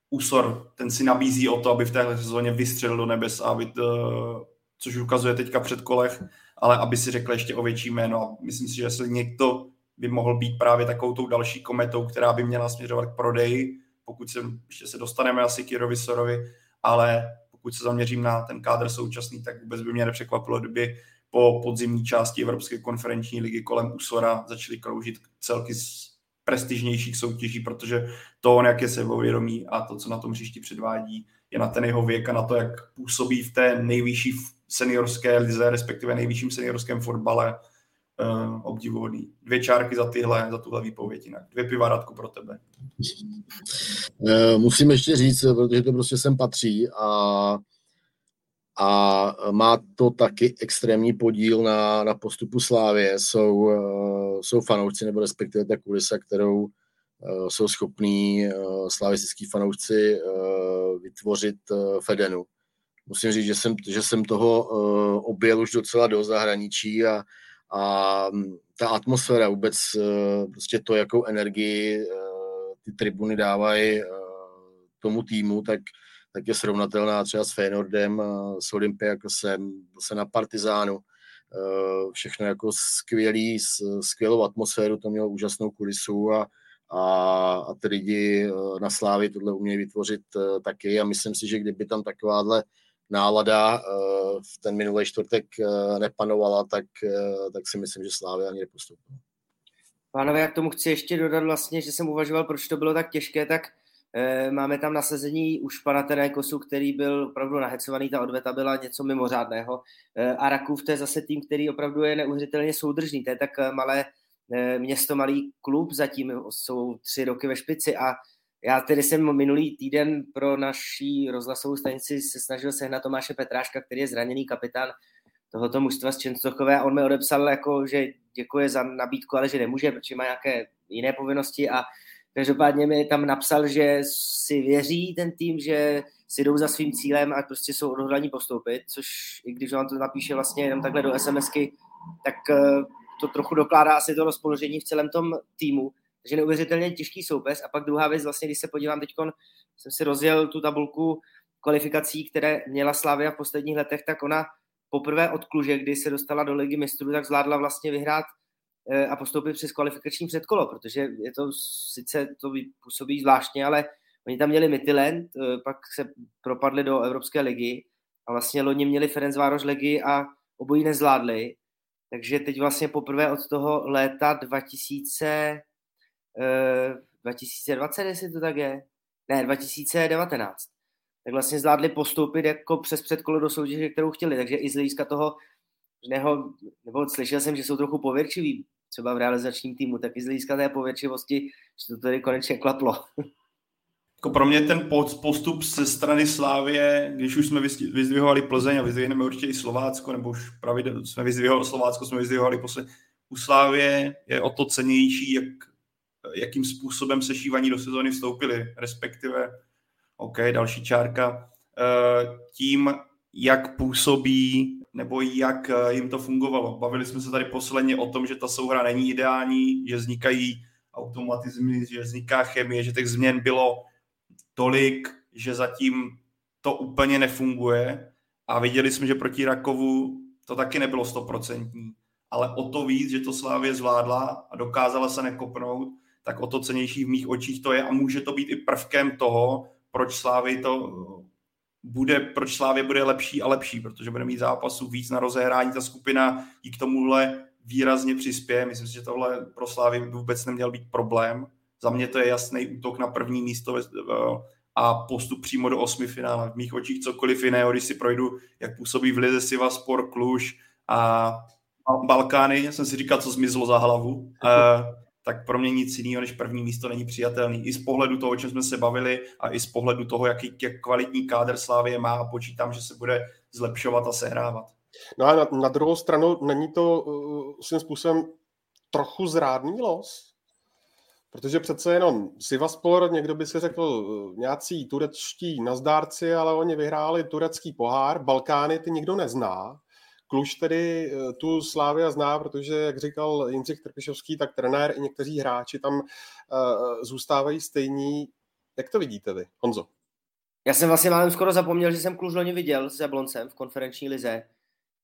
úsor, ten si nabízí o to, aby v téhle sezóně vystřelil do nebes a aby to, což ukazuje teďka před kolech, ale aby si řekl ještě o větší jméno. A myslím si, že se někdo by mohl být právě takovou tou další kometou, která by měla směřovat k prodeji, pokud se, ještě se dostaneme asi k Jirovi Sorovi, ale pokud se zaměřím na ten kádr současný, tak vůbec by mě nepřekvapilo, kdyby po podzimní části Evropské konferenční ligy kolem Usora začaly kroužit celky z prestižnějších soutěží, protože to, on jak je sebevědomý a to, co na tom příští předvádí, je na ten jeho věk a na to, jak působí v té nejvyšší seniorské lize, respektive nejvyšším seniorském fotbale, uh, obdivuhodný. Dvě čárky za tyhle, za tuhle výpověď jinak. Dvě piva Radku pro tebe. Uh, musím ještě říct, protože to prostě sem patří a a má to taky extrémní podíl na, na postupu Slávě. Jsou, uh, jsou fanoušci, nebo respektive ta kulisa, kterou uh, jsou schopní uh, slavistický fanoušci vytvořit Fedenu musím říct, že jsem, že jsem toho objel už docela do zahraničí a, a mm, ta atmosféra vůbec, prostě to, jakou energii ty tribuny dávají tomu týmu, tak, tak je srovnatelná třeba s Feynordem, s Olympiakosem, se na Partizánu. Uh, všechno jako skvělý, skvělou atmosféru, to mělo úžasnou kulisu a, a, a ty lidi na Slávě tohle umějí vytvořit taky a myslím si, že kdyby tam takováhle nálada eh, v ten minulý čtvrtek eh, nepanovala, tak, eh, tak si myslím, že Slávě ani nepostoupila. Pánové, já k tomu chci ještě dodat vlastně, že jsem uvažoval, proč to bylo tak těžké, tak Máme tam nasazení už pana Kosu, který byl opravdu nahecovaný, ta odveta byla něco mimořádného. A Rakův to je zase tým, který opravdu je neuvěřitelně soudržný. To je tak malé město, malý klub, zatím jsou tři roky ve špici a já tedy jsem minulý týden pro naší rozhlasovou stanici se snažil sehnat Tomáše Petráška, který je zraněný kapitán tohoto mužstva z Čenstochové a on mi odepsal, jako, že děkuje za nabídku, ale že nemůže, protože má nějaké jiné povinnosti a každopádně mi tam napsal, že si věří ten tým, že si jdou za svým cílem a prostě jsou odhodlaní postoupit, což i když vám to napíše vlastně jenom takhle do SMSky, tak eh, to trochu dokládá asi to rozpoložení v celém tom týmu. Takže neuvěřitelně těžký soupeř. A pak druhá věc, vlastně, když se podívám teď, jsem si rozjel tu tabulku kvalifikací, které měla Slavia v posledních letech, tak ona poprvé od Kluže, kdy se dostala do ligy mistrů, tak zvládla vlastně vyhrát a postoupit přes kvalifikační předkolo, protože je to sice to působí zvláštně, ale oni tam měli Mytiland, eh, pak se propadli do Evropské ligy a vlastně loni měli Ferenc Vároš ligy a obojí nezvládli. Takže teď vlastně poprvé od toho léta 2000, 2020, jestli to tak je, ne, 2019, tak vlastně zvládli postoupit jako přes předkolo do soutěže, kterou chtěli, takže i z hlediska toho, neho, nebo slyšel jsem, že jsou trochu pověrčiví, třeba v realizačním týmu, tak i z hlediska té pověrčivosti, že to tady konečně klaplo. Jako pro mě ten postup ze strany Slávě, když už jsme vyzdvihovali Plzeň a vyzdvihneme určitě i Slovácko, nebo už pravidelně jsme vyzdvihovali Slovácko, jsme vyzdvihovali posle, u Slávě je o to cenější, jak jakým způsobem se šívaní do sezóny vstoupili, respektive, OK, další čárka, eh, tím, jak působí nebo jak eh, jim to fungovalo. Bavili jsme se tady posledně o tom, že ta souhra není ideální, že vznikají automatizmy, že vzniká chemie, že těch změn bylo tolik, že zatím to úplně nefunguje. A viděli jsme, že proti Rakovu to taky nebylo stoprocentní, ale o to víc, že to Slávě zvládla a dokázala se nekopnout tak o to cenější v mých očích to je. A může to být i prvkem toho, proč Slávy to bude, proč Slávě bude lepší a lepší, protože bude mít zápasů víc na rozehrání, ta skupina i k tomuhle výrazně přispěje. Myslím si, že tohle pro Slávy vůbec neměl být problém. Za mě to je jasný útok na první místo a postup přímo do osmi finále. V mých očích cokoliv jiného, když si projdu, jak působí v Lize Siva Sport Kluž a Balkány, jsem si říkal, co zmizlo za hlavu tak pro mě nic jiného než první místo není přijatelný. I z pohledu toho, o čem jsme se bavili a i z pohledu toho, jaký jak kvalitní kádr Slávě má a počítám, že se bude zlepšovat a sehrávat. No a na, na druhou stranu není to uh, svým způsobem trochu zrádný los? Protože přece jenom Sivaspor, někdo by si řekl, uh, nějací turečtí nazdárci, ale oni vyhráli turecký pohár, Balkány ty nikdo nezná. Kluž tedy eh, tu Slávia zná, protože, jak říkal Jindřich Trpišovský, tak trenér i někteří hráči tam uh, zůstávají stejní. Jak to vidíte vy, Honzo? Já jsem vlastně málem skoro zapomněl, že jsem Kluž loni viděl s Jabloncem v konferenční lize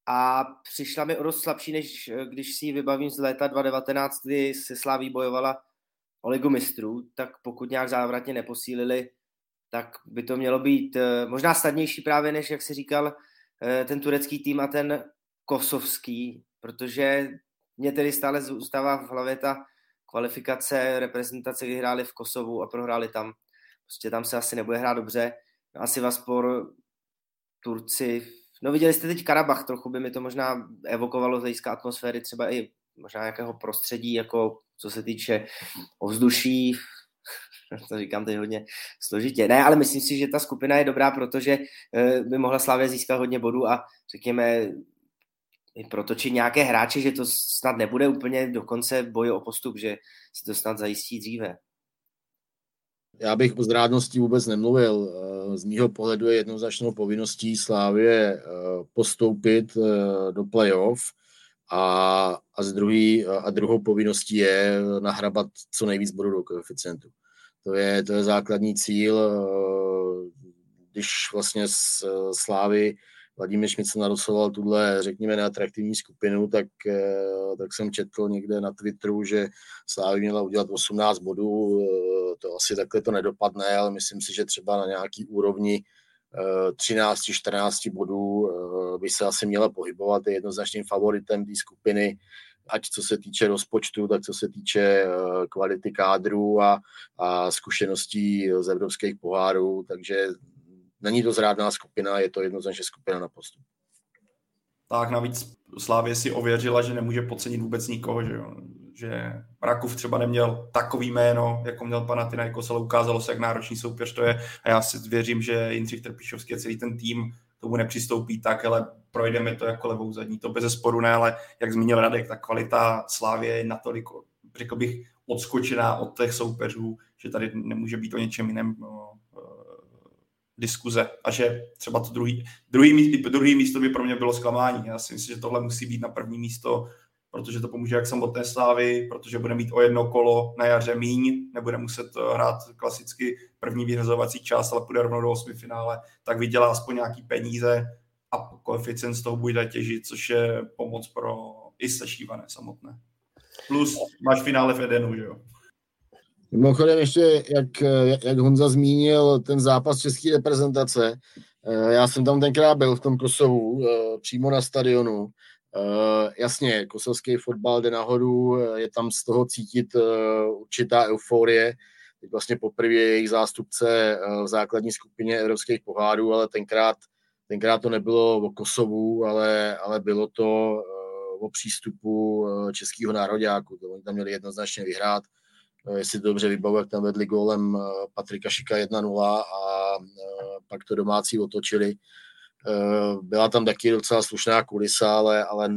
a přišla mi o dost slabší, než eh, když si ji vybavím z léta 2019, kdy se Sláví bojovala o ligu mistrů, tak pokud nějak závratně neposílili, tak by to mělo být možná snadnější právě, než jak si říkal, ten turecký tým a ten kosovský, protože mě tedy stále zůstává v hlavě ta kvalifikace reprezentace, kdy hráli v Kosovu a prohráli tam. Prostě tam se asi nebude hrát dobře. Asi Vaspor, Turci, no viděli jste teď Karabach, trochu by mi to možná evokovalo z hlediska atmosféry, třeba i možná nějakého prostředí, jako co se týče ovzduší, to říkám teď hodně složitě. Ne, ale myslím si, že ta skupina je dobrá, protože eh, by mohla Slavě získat hodně bodů a řekněme protočit nějaké hráče, že to snad nebude úplně do konce boje o postup, že si to snad zajistí dříve. Já bych o zrádnosti vůbec nemluvil. Z mýho pohledu je jednoznačnou povinností Slávě eh, postoupit eh, do playoff a, a, z druhý, a druhou povinností je nahrabat co nejvíc bodů do koeficientu. To je, to je základní cíl, eh, když vlastně z Slávy Vladimír Šmicl narosoval tuhle, řekněme, neatraktivní skupinu, tak, eh, tak jsem četl někde na Twitteru, že Slávy měla udělat 18 bodů. Eh, to asi takhle to nedopadne, ale myslím si, že třeba na nějaký úrovni 13-14 eh, bodů by se asi měla pohybovat. Je jednoznačným favoritem té skupiny. ať co se týče rozpočtu, tak co se týče kvality kádru a, a zkušeností z evropských pohárů, takže není to zrádná skupina, je to jednoznačně skupina na postup. Tak navíc Slávě si ověřila, že nemůže podcenit vůbec nikoho, že, jo? že Rakov třeba neměl takový jméno, jako měl Panathinaikos, ale ukázalo se, jak náročný soupeř to je a já si věřím, že Jindřich Trpišovský a celý ten tým tomu nepřistoupí tak, ale projdeme to jako levou zadní, to bez sporu ne, ale jak zmínil Radek, ta kvalita Slávě je natolik, řekl bych, odskočená od těch soupeřů, že tady nemůže být o něčem jiném no, diskuze a že třeba to druhý, druhý, druhý místo by pro mě bylo zklamání. Já si myslím, že tohle musí být na první místo, protože to pomůže jak samotné slávy, protože bude mít o jedno kolo na jaře míň, nebude muset eh, hrát klasicky první vyhrazovací část, ale půjde rovnou do osmi finále, tak vydělá aspoň nějaký peníze a koeficient z toho bude těžit, což je pomoc pro i sešívané samotné. Plus máš finále v Edenu, že jo? Mimochodem ještě, jak, jak Honza zmínil, ten zápas české reprezentace, eh, já jsem tam tenkrát byl v tom Kosovu, eh, přímo na stadionu. Eh, jasně, kosovský fotbal jde nahoru, je tam z toho cítit určitá euforie. Teď vlastně poprvé jejich zástupce v základní skupině evropských pohádů, ale tenkrát, tenkrát to nebylo o Kosovu, ale, ale bylo to o přístupu českého nároďáku. Oni tam měli jednoznačně vyhrát Eh, jestli dobře vybavu, jak tam vedli gólem eh, Patrika Šika 1-0 a eh, pak to domácí otočili. Byla tam taky docela slušná kulisa, ale, ale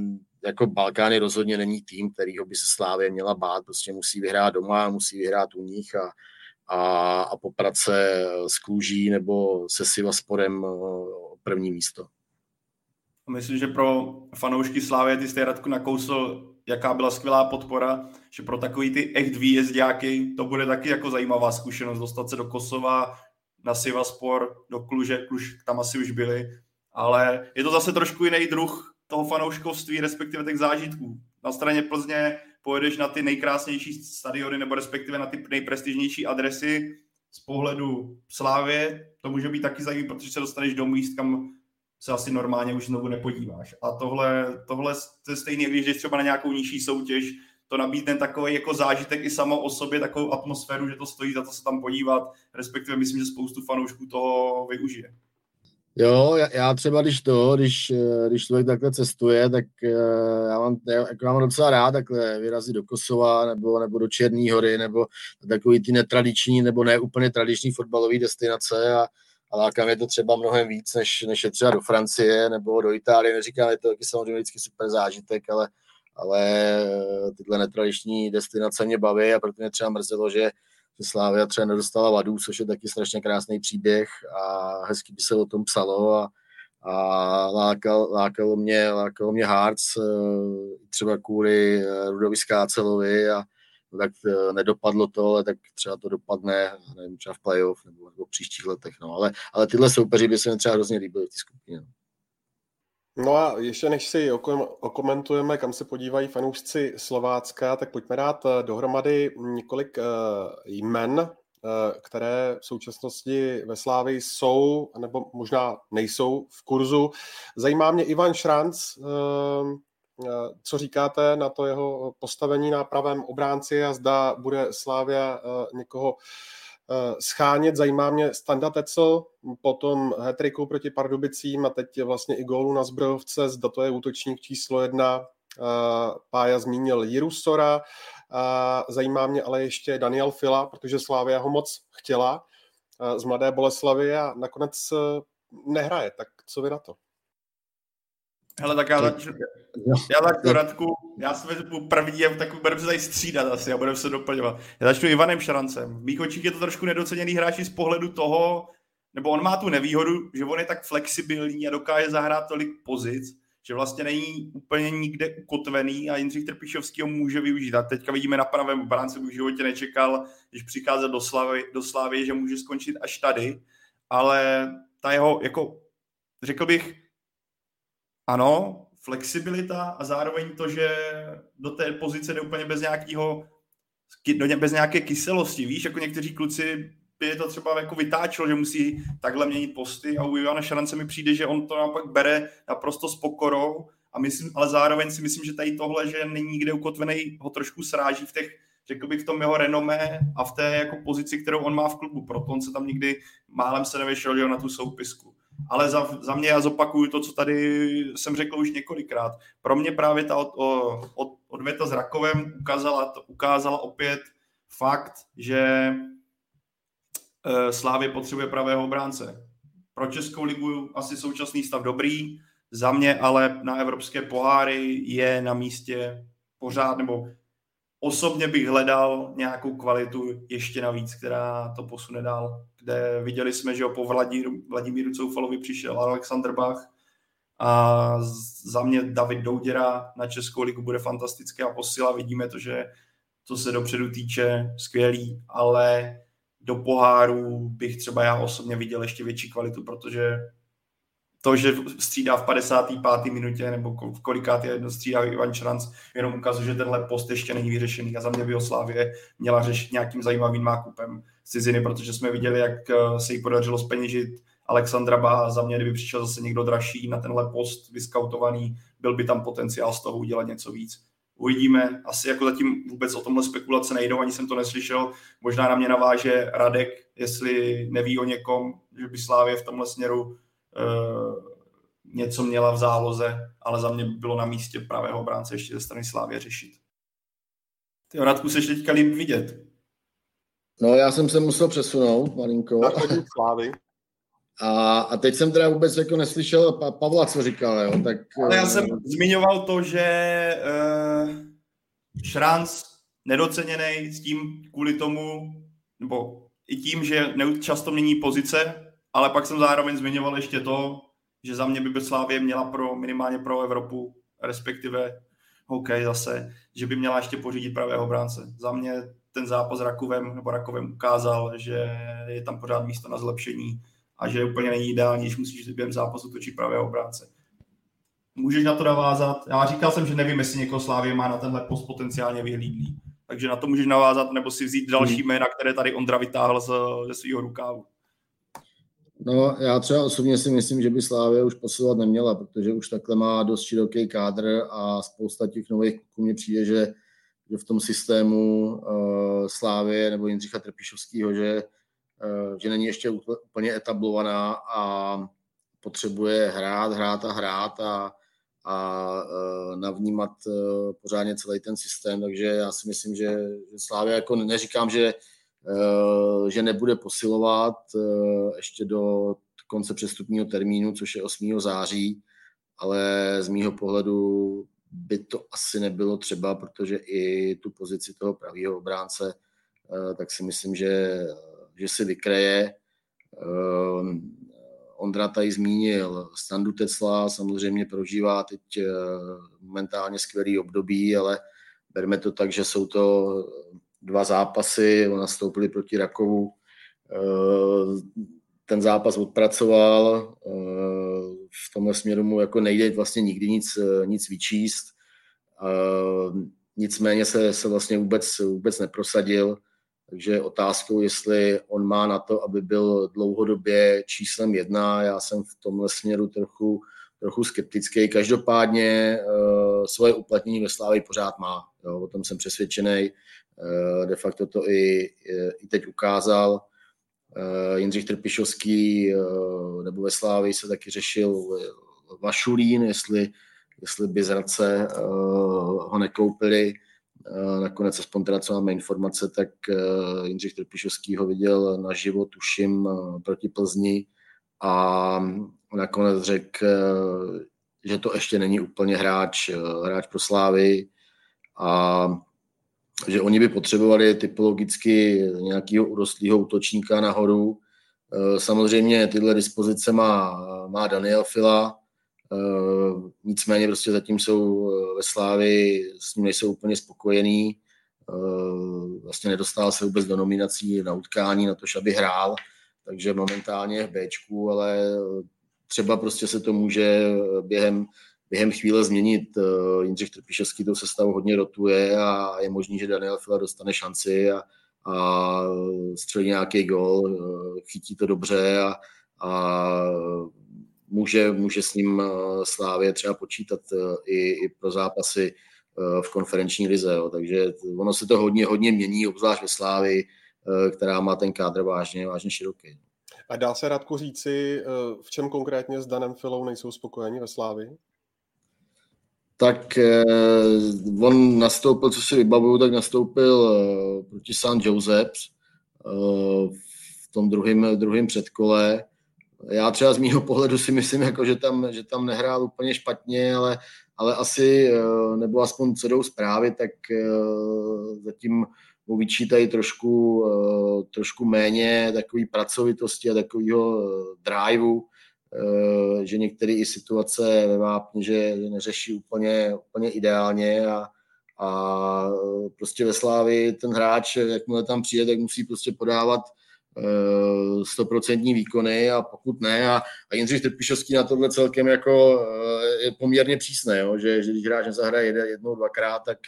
jako Balkány rozhodně není tým, kterýho by se Slávě měla bát, prostě musí vyhrát doma, musí vyhrát u nich a, a, a poprat se s Kluží nebo se Sivasporem první místo. Myslím, že pro fanoušky Slávy ty jste Radku nakousl jaká byla skvělá podpora, že pro takový ty echt výjezdáky to bude taky jako zajímavá zkušenost dostat se do Kosova, na Sivaspor, do Kluže, Kluž tam asi už byli, ale je to zase trošku jiný druh toho fanouškovství, respektive těch zážitků. Na straně Plzně pojedeš na ty nejkrásnější stadiony, nebo respektive na ty nejprestižnější adresy z pohledu Slávě, to může být taky zajímavé, protože se dostaneš do míst, kam se asi normálně už znovu nepodíváš. A tohle, tohle je stejný, když jdeš třeba na nějakou nižší soutěž, to nabídne takový jako zážitek i samo o sobě, takovou atmosféru, že to stojí za to se tam podívat, respektive myslím, že spoustu fanoušků toho využije. Jo, já třeba když to, když, když člověk takhle cestuje, tak eh, já mám, jako já mám docela rád takhle vyrazit do Kosova nebo, nebo do Černé hory nebo takový ty netradiční nebo ne úplně tradiční fotbalové destinace a, a láká mě to třeba mnohem víc, než, než je třeba do Francie nebo do Itálie. Neříkám, je to taky samozřejmě vždycky super zážitek, ale, ale eh, tyhle netradiční destinace mě baví a proto mě třeba mrzelo, že, že Slávia třeba nedostala vadu, což je taky strašně krásný příběh a hezky by se o tom psalo a, a lákal, lákalo mě, lákalo mě Hearts eh, třeba kvůli eh, Rudovi Skácelovi a, No tak eh, nedopadlo to, ale tak třeba to dopadne, nevím, třeba v playoff nebo, nebo v příštích letech, no, ale, ale tyhle soupeři by se mi třeba hrozně líbily v té skupině. No. No a ještě než si okomentujeme, kam se podívají fanoušci Slovácka, tak pojďme dát eh, dohromady několik eh, jmen, které v současnosti ve Slávii jsou, nebo možná nejsou v kurzu. Zajímá mě Ivan Šranc, co říkáte na to jeho postavení na pravém obránci a zda bude Slávia eh, někoho eh, schánět. Zajímá mě Standa Tecel, potom hetriku proti Pardubicím a teď vlastně i gólu na Zbrojovce, zda to je útočník číslo jedna. Pája zmínil Jiru Sora, zajímá mě ale ještě Daniel Fila, protože Slávia ho moc chtěla z Mladé Boleslavy a nakonec nehraje. Tak co vy na to? Hele, tak já začnu, já začnu Radku, já si vezmu první a tak budeme se tady střídat asi a budeme se doplňovat. Já začnu Ivanem Šarancem. V mých očích je to trošku nedoceněný hráč z pohledu toho, nebo on má tu nevýhodu, že on je tak flexibilní a dokáže zahrát tolik pozic, že vlastně není úplně nikde ukotvený a Jindřich Trpišovský ho může využít. A teďka vidíme na pravém obránci, v životě nečekal, když přicházel do Slavy, do Slavy, že může skončit až tady, ale ta jeho, jako řekl bych, ano, flexibilita a zároveň to, že do té pozice jde úplně bez nějakého bez nějaké kyselosti, víš, jako někteří kluci by je to třeba jako vytáčelo, že musí takhle měnit posty a u Ivana Šarance mi přijde, že on to naopak bere naprosto s pokorou a myslím, ale zároveň si myslím, že tady tohle, že není nikde ukotvený, ho trošku sráží v těch, řekl bych, v tom jeho renomé a v té jako pozici, kterou on má v klubu. Proto on se tam nikdy málem se nevyšel na tu soupisku. Ale za, za mě já zopakuju to, co tady jsem řekl už několikrát. Pro mě právě ta od, od, odvěta s Rakovem ukázala, ukázala opět fakt, že uh, Slávě potřebuje pravého obránce. Pro Českou ligu asi současný stav dobrý, za mě ale na evropské poháry je na místě pořád, nebo osobně bych hledal nějakou kvalitu ještě navíc, která to posune dál, kde viděli jsme, že po Vladimíru, Vladimíru Coufalovi přišel Alexander Bach a za mě David Douděra na Českou ligu bude fantastická posila, vidíme to, že co se dopředu týče, skvělý, ale do poháru bych třeba já osobně viděl ještě větší kvalitu, protože to, že střídá v 55. minutě nebo v kolikátý jedno střídá Ivan Šranc, jenom ukazuje, že tenhle post ještě není vyřešený a za mě by ho Slávě měla řešit nějakým zajímavým nákupem ciziny, protože jsme viděli, jak eh, se jí podařilo speněžit Alexandra Bá. Za mě, kdyby přišel zase někdo dražší na tenhle post vyskautovaný, byl by tam potenciál z toho udělat něco víc. Uvidíme. Asi jako zatím vůbec o tomhle spekulace nejdou, ani jsem to neslyšel. Možná na mě naváže Radek, jestli neví o někom, že by Slávě v tomhle směru Eh, něco měla v záloze, ale za mě bylo na místě pravého obránce ještě ze strany Slávě řešit. Ty Radku, seš teďka líp vidět. No, já jsem se musel přesunout malinko. Slávy. A, a teď jsem teda vůbec jako neslyšel pa, Pavla, co říkal, jo, tak... Ale já jsem uh, zmiňoval to, že uh, Šranc nedoceněný s tím kvůli tomu, nebo i tím, že často mění pozice, ale pak jsem zároveň zmiňoval ještě to, že za mě by Beslávě měla pro minimálně pro Evropu, respektive hokej zase, že by měla ještě pořídit pravého bránce. Za mě ten zápas s Rakovem nebo Rakovem ukázal, že je tam pořád místo na zlepšení a že úplně není ideální, když musíš během zápasu točit pravého bránce. Můžeš na to navázat? Já říkal jsem, že nevím, jestli někoho Slávě má na tenhle post potenciálně vyhlídlý. Takže na to můžeš navázat, nebo si vzít další hmm. jména, které tady Ondra vytáhl ze svého rukávu. No, já třeba osobně si myslím, že by Slávě už posilovat neměla, protože už takhle má dost široký kádr a spousta těch nových kluků mně přijde, že, že v tom systému uh, Slávě nebo Jindřicha Trpišovského, že, uh, že není ještě úplně etablovaná a potřebuje hrát, hrát a hrát a, a uh, navnímat uh, pořádně celý ten systém, takže já si myslím, že, že jako neříkám, že Eh, že nebude posilovat eh, ještě do konce přestupního termínu, což je 8. září, ale z mýho pohledu by to asi nebylo třeba, protože i tu pozici toho pravého obránce, eh, tak si myslím, že, že si vykreje. Ondra tady zmínil Standu Tesla, samozřejmě prožívá teď momentálně skvělý období, ale berme to tak, že jsou to dva zápasy, nastoupili proti Rakovu, eh, ten zápas odpracoval, eh, v tomhle směru mu jako nejde vlastně nikdy nic, eh, nic vyčíst, nicméně se, se vlastně vůbec, vůbec neprosadil, takže otázkou, jestli on má na to, aby byl dlouhodobě číslem jedna, já jsem v tomhle směru trochu, trochu skeptický. Každopádně svoje uplatnění ve Slávě pořád má, jo, o tom jsem přesvědčený. Eh, de facto to i, i teď ukázal. Eh, Jindřich Trpišovský eh, nebo ve Slávii se taky řešil Vašulín, jestli, jestli by zradce ho nekoupili. Nakonec, aspoň teda, co máme informace, tak Jindřich Trpišovský ho viděl naživo, tuším, proti Plzni a nakonec řekl, že to ještě není úplně hráč, hráč pro Slávy a že oni by potřebovali typologicky nějakého urostlého útočníka nahoru. Eh, samozřejmě tyhle dispozice má, má Daniel Fila, eh, nicméně prostě zatím jsou eh, ve Slávi, s ním nejsou úplně spokojení. Vlastně nedostal se vůbec do nominací na utkání, na to, aby hrál, takže momentálně je v Bčku, ale třeba prostě se to může během během chvíle změnit. Eh, Jindřich Trpišovský tou sestavu hodně rotuje a je možný, že Daniel Fila dostane šanci a, a střelí nějaký gol, eh, chytí to dobře a, a může, může s ním Slávě třeba počítat i, i pro zápasy v konferenční lize. Jo. Takže ono se to hodně, hodně mění, obzvlášť ve Slávii, která má ten kádr vážně, vážně široký. A dá se Radku říci, v čem konkrétně s Danem Filou nejsou spokojeni ve Slávii? Tak eh, on nastoupil, co si vybavuju, tak nastoupil eh, proti San Joseps eh, v tom druhém, druhém předkole. Já třeba z mého pohledu si myslím, jako, že, tam, že tam nehrál úplně špatně, ale, ale asi, nebo aspoň co jdou zprávy, tak zatím mu vyčítají trošku, trošku méně takové pracovitosti a takového driveu, že některé i situace ve Vápně, že neřeší úplně, úplně ideálně a, a prostě ve Slávi ten hráč, jakmile tam přijde, tak musí prostě podávat eh, stoprocentní výkony a pokud ne, a, a Jindřich Trpišovský na tohle celkem jako eh, je poměrně přísné, jo, že, že když hráč nezahraje jednou, dvakrát, tak,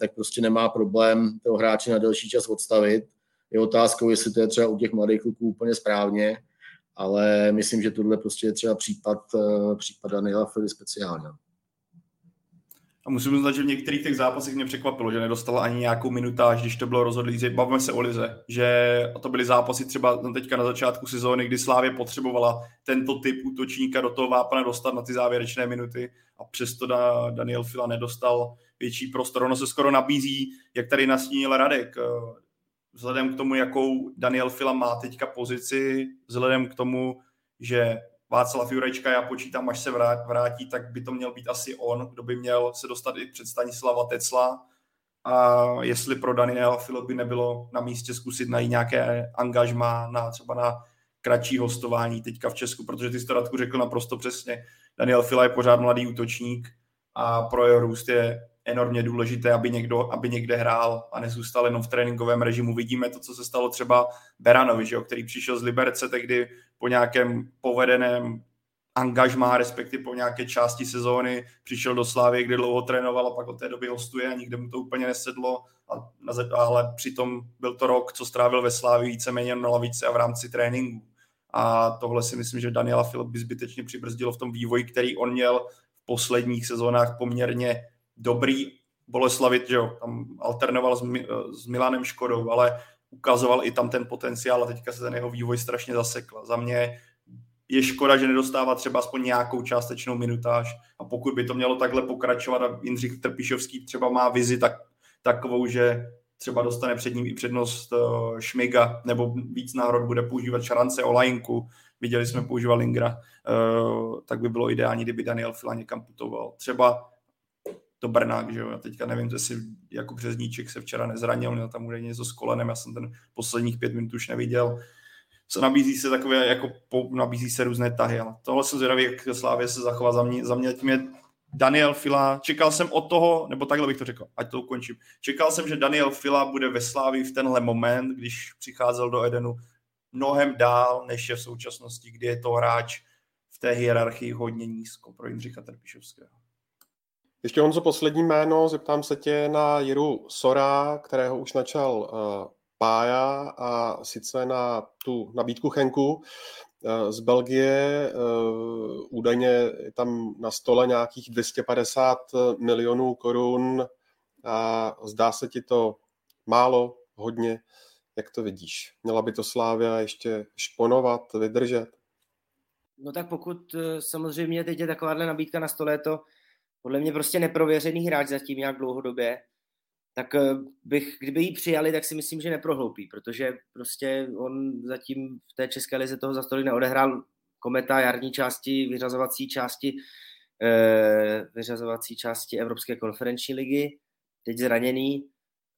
tak prostě nemá problém toho hráče na delší čas odstavit. Je otázkou, jestli to je třeba u těch mladých kluků úplně správně, ale myslím, že tohle prostě je třeba případ, eh, případ Daniela Fili speciálně. A musím uznat, že v některých těch zápasech mě překvapilo, že nedostal ani nějakou minutáž, když to bylo rozhodlý. Bavíme se o Lize, že to byly zápasy třeba teďka na začátku sezóny, kdy Slávě potřebovala tento typ útočníka do toho vápna dostat na ty závěrečné minuty a přesto da, Daniel Fila nedostal větší prostor. Ono se skoro nabízí, jak tady nastínil Radek, eh, vzhledem k tomu, jakou Daniel Fila má teďka pozici, vzhledem k tomu, že Václav Jurečka, já počítám, až se vrátí, tak by to měl být asi on, kdo by měl se dostat i před Stanislava Tecla. A jestli pro Daniela Fila by nebylo na místě zkusit najít nějaké angažma na třeba na kratší hostování teďka v Česku, protože ty jsi to Radku řekl naprosto přesně. Daniel Fila je pořád mladý útočník a pro jeho růst je enormně důležité, aby někdo, aby někde hrál a nezůstal jenom v tréninkovém režimu. Vidíme to, co se stalo třeba Beranovi, že jo, který přišel z Liberce tehdy po nějakém povedeném angažmá, respektive po nějaké části sezóny, přišel do Slávy, kde dlouho trénoval a pak od té doby hostuje a nikde mu to úplně nesedlo, a, ale přitom byl to rok, co strávil ve Slávě víceméně na lavici a v rámci tréninku. A tohle si myslím, že Daniela Filip by zbytečně přibrzdilo v tom vývoji, který on měl v posledních sezónách poměrně dobrý Boleslavit, že jo, tam alternoval s, s Milanem Škodou, ale ukazoval i tam ten potenciál a teďka se ten jeho vývoj strašně zasekl. Za mě je škoda, že nedostává třeba aspoň nějakou částečnou minutáž a pokud by to mělo takhle pokračovat a Jindřich Trpišovský třeba má vizi tak, takovou, že třeba dostane před ním i přednost uh, Šmiga nebo víc náhrod bude používat Šarance Olajinku, viděli jsme používat Lingra, uh, tak by bylo ideální, kdyby Daniel Fila někam putoval. Třeba do Brna, že jo, já teďka nevím, jestli jako Březníček se včera nezranil, měl tam údajně něco s kolenem, já jsem ten posledních pět minut už neviděl. Co nabízí se takové, jako po, nabízí se různé tahy, ale tohle jsem zvědavý, jak Slávě se zachová za mě, za mě tím je Daniel Fila, čekal jsem od toho, nebo takhle bych to řekl, ať to ukončím. Čekal jsem, že Daniel Fila bude ve Slávii v tenhle moment, když přicházel do Edenu, mnohem dál, než je v současnosti, kdy je to hráč v té hierarchii hodně nízko pro Jindřicha Trpišovského. Ještě Honzo, poslední jméno, zeptám se tě na Jiru Sora, kterého už načal uh, Pája a sice na tu nabídku Chenku uh, z Belgie. Uh, údajně je tam na stole nějakých 250 milionů korun a zdá se ti to málo, hodně. Jak to vidíš? Měla by to Slávia ještě šponovat, vydržet? No tak pokud samozřejmě teď je takováhle nabídka na stole, to podle mě prostě neprověřený hráč zatím nějak dlouhodobě, tak eh, bych, kdyby ji přijali, tak si myslím, že neprohloupí, protože prostě on zatím v té české lize toho za neodehrál. Kometa jarní části, vyřazovací části, eh, vyřazovací části Evropské konferenční ligy, teď zraněný,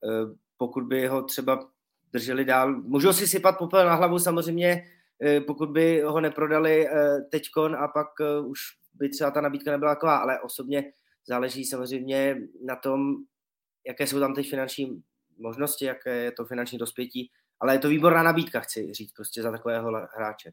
eh, pokud by ho třeba drželi dál, můžou si sypat popel na hlavu samozřejmě, pokud by ho neprodali teďkon a pak už by třeba ta nabídka nebyla taková, ale osobně záleží samozřejmě na tom, jaké jsou tam teď finanční možnosti, jaké je to finanční dospětí, ale je to výborná nabídka, chci říct, prostě za takového hráče.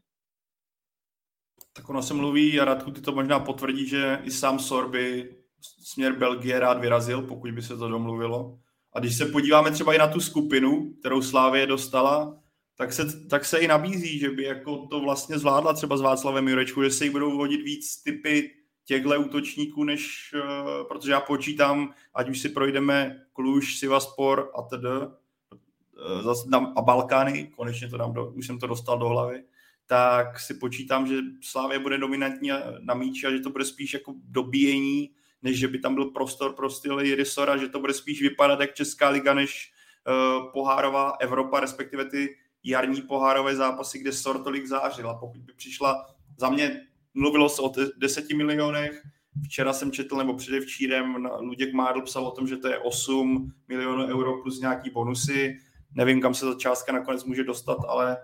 Tak ono se mluví, a Radku ty to možná potvrdí, že i sám Sorby směr Belgie rád vyrazil, pokud by se to domluvilo. A když se podíváme třeba i na tu skupinu, kterou Slávě dostala, tak se, tak se i nabízí, že by jako to vlastně zvládla třeba s Václavem Jurečkou, že se jí budou vodit víc typy těchto útočníků, než, uh, protože já počítám, ať už si projdeme Kluž, Sivaspor a tedy uh, a Balkány, konečně to dám do, už jsem to dostal do hlavy, tak si počítám, že Slávě bude dominantní na míči a že to bude spíš jako dobíjení, než že by tam byl prostor pro styl Jirisora, že to bude spíš vypadat jak Česká liga, než uh, pohárová Evropa, respektive ty jarní pohárové zápasy, kde Sor tolik zářil. A pokud by přišla, za mě mluvilo se o 10 milionech, včera jsem četl, nebo předevčírem, Luděk Mádl psal o tom, že to je 8 milionů euro plus nějaký bonusy. Nevím, kam se ta částka nakonec může dostat, ale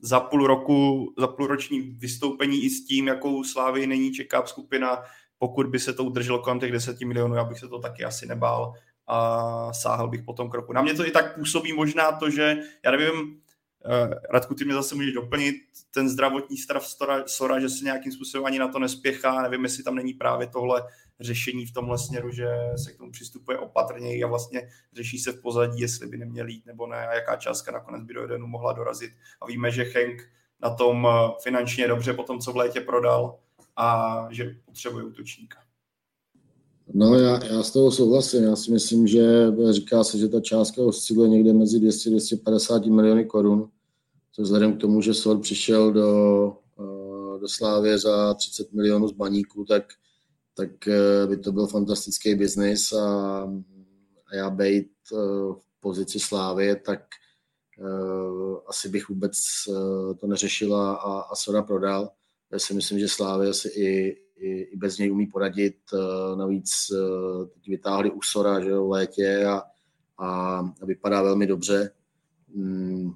za půl roku, za půlroční vystoupení i s tím, jakou slávy není čeká skupina, pokud by se to udrželo kolem těch 10 milionů, já bych se to taky asi nebál a sáhl bych po tom kroku. Na mě to i tak působí možná to, že já nevím, Radku, ty mě zase můžeš doplnit ten zdravotní stav Sora, že se nějakým způsobem ani na to nespěchá. Nevím, jestli tam není právě tohle řešení v tomhle směru, že se k tomu přistupuje opatrně a vlastně řeší se v pozadí, jestli by neměl jít nebo ne a jaká částka nakonec by do jednu mohla dorazit. A víme, že Henk na tom eh, finančně dobře po tom, co v létě prodal a že potřebuje útočníka. No já, já s toho souhlasím. Já si myslím, že říká se, že ta částka osciluje někde mezi 200-250 miliony korun. To vzhledem k tomu, že Sor přišel do, eh, do Slávě za 30 milionů z baníku, tak, tak eh, by to byl fantastický biznis a, a já bejt eh, v pozici Slávě, tak asi bych vůbec to neřešila a, a Sora prodal. Já si myslím, že Slávě si i, i, i bez něj umí poradit. Navíc teď vytáhli Usora že v létě a, a, a vypadá velmi dobře. Mm,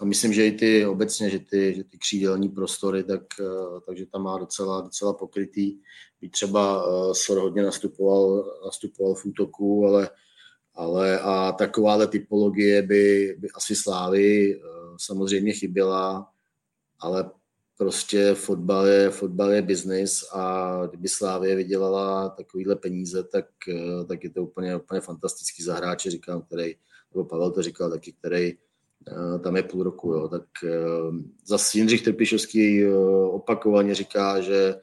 a myslím, že i ty obecně, že ty, že ty křídelní prostory, tak, eh, takže tam má docela, docela pokrytý. By třeba Sor hodně nastupoval, nastupoval v útoku, ale, ale a takováhle typologie by, by asi Slávy samozřejmě chyběla, ale prostě fotbal je, fotbal je biznis a kdyby Slávě vydělala takovýhle peníze, tak, uh, tak je to úplně, úplně fantastický za hráče, říkám, který, nebo Pavel to říkal taky, který Eh, tam je půl roku. Jo. Tak eh, zase Jindřich Trpišovský eh, opakovaně říká, že,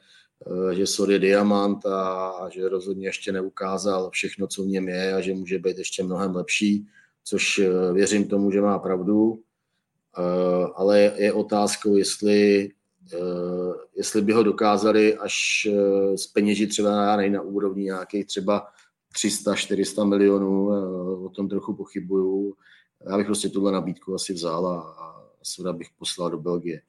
že Sor je diamant a, a že rozhodně ještě neukázal všechno, co v něm je a že může být ještě mnohem lepší, což věřím tomu, že má pravdu, ale je otázkou, jestli, jestli by ho dokázali až z peněží třeba na, na úrovni nějakých třeba 300-400 milionů, o tom trochu pochybuju, já bych prostě tuhle nabídku asi vzal a, a Suda bych poslal do Belgie.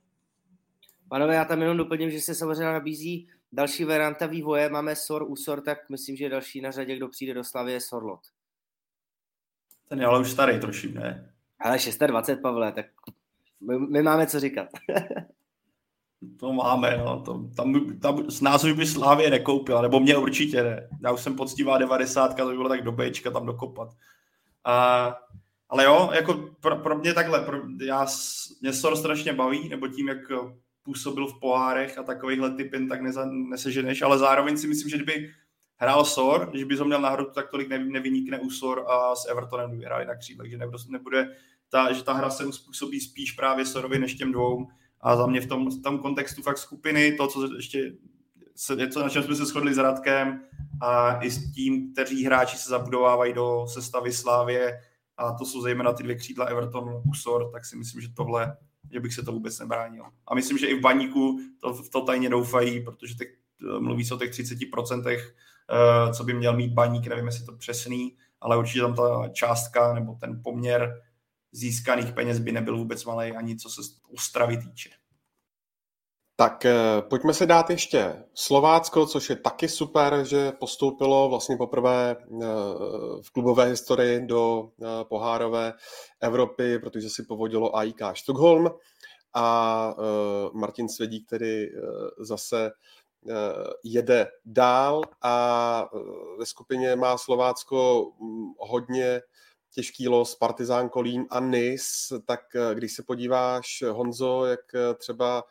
Panové, já tam jenom doplním, že se samozřejmě nabízí další varianta vývoje. Máme Sor, Usor, tak myslím, že další na řadě, kdo přijde do Slavy, je Sorlot. Ten je ale už starý trošku, ne? Ale 620, Pavle, tak my, my máme co říkat. to máme, no. To, tam, tam, s nás už by Slávě nekoupil, nebo mě určitě ne. Já už jsem poctivá 90, to by bylo tak do Bčka tam dokopat. A ale jo, jako pro, pro mě takhle, pro, já, mě Sor strašně baví, nebo tím, jak působil v pohárech a takovýchhle typy tak neza, neseženeš, ale zároveň si myslím, že kdyby hrál Sor, když by to měl na tak tolik nevynikne u Sor a s Evertonem vyhráli na křídlech, že nebude ta, že ta hra se uspůsobí spíš právě Sorovi než těm dvou a za mě v tom, v tom kontextu fakt skupiny, to, co ještě se, to, na čem jsme se shodli s Radkem a i s tím, kteří hráči se zabudovávají do sestavy Slávě, a to jsou zejména ty dvě křídla Everton, Usor, tak si myslím, že tohle, že bych se to vůbec nebránil. A myslím, že i v baníku to, v to tajně doufají, protože teď eh, mluví se o těch 30%, eh, co by měl mít baník, nevím, jestli to přesný, ale určitě tam ta částka nebo ten poměr získaných peněz by nebyl vůbec malý ani co se ústravy týče. Tak eh, pojďme si dát ještě Slovácko, což je taky super, že postoupilo vlastně poprvé eh, v klubové historii do eh, pohárové Evropy, protože si povodilo AIK Stockholm a Martin Svědík, který zase jede dál a ve skupině má Slovácko hm, hodně těžký los Partizán Kolín a Nis, tak když se podíváš, Honzo, jak třeba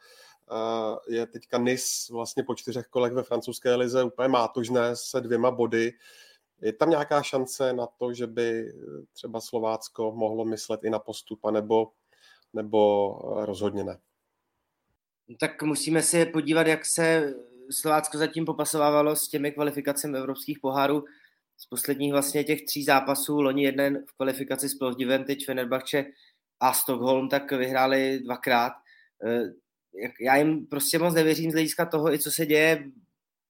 je teďka Nis vlastně po čtyřech kolech ve francouzské lize úplně mátožné se dvěma body. Je tam nějaká šance na to, že by třeba Slovácko mohlo myslet i na postup, nebo nebo rozhodně ne? Tak musíme se podívat, jak se Slovácko zatím popasovávalo s těmi kvalifikacemi evropských pohárů z posledních vlastně těch tří zápasů, loni jeden v kvalifikaci s Plovdivem, teď Fenerbahce a Stockholm, tak vyhráli dvakrát. Eh, já jim prostě moc nevěřím z hlediska toho, i co se děje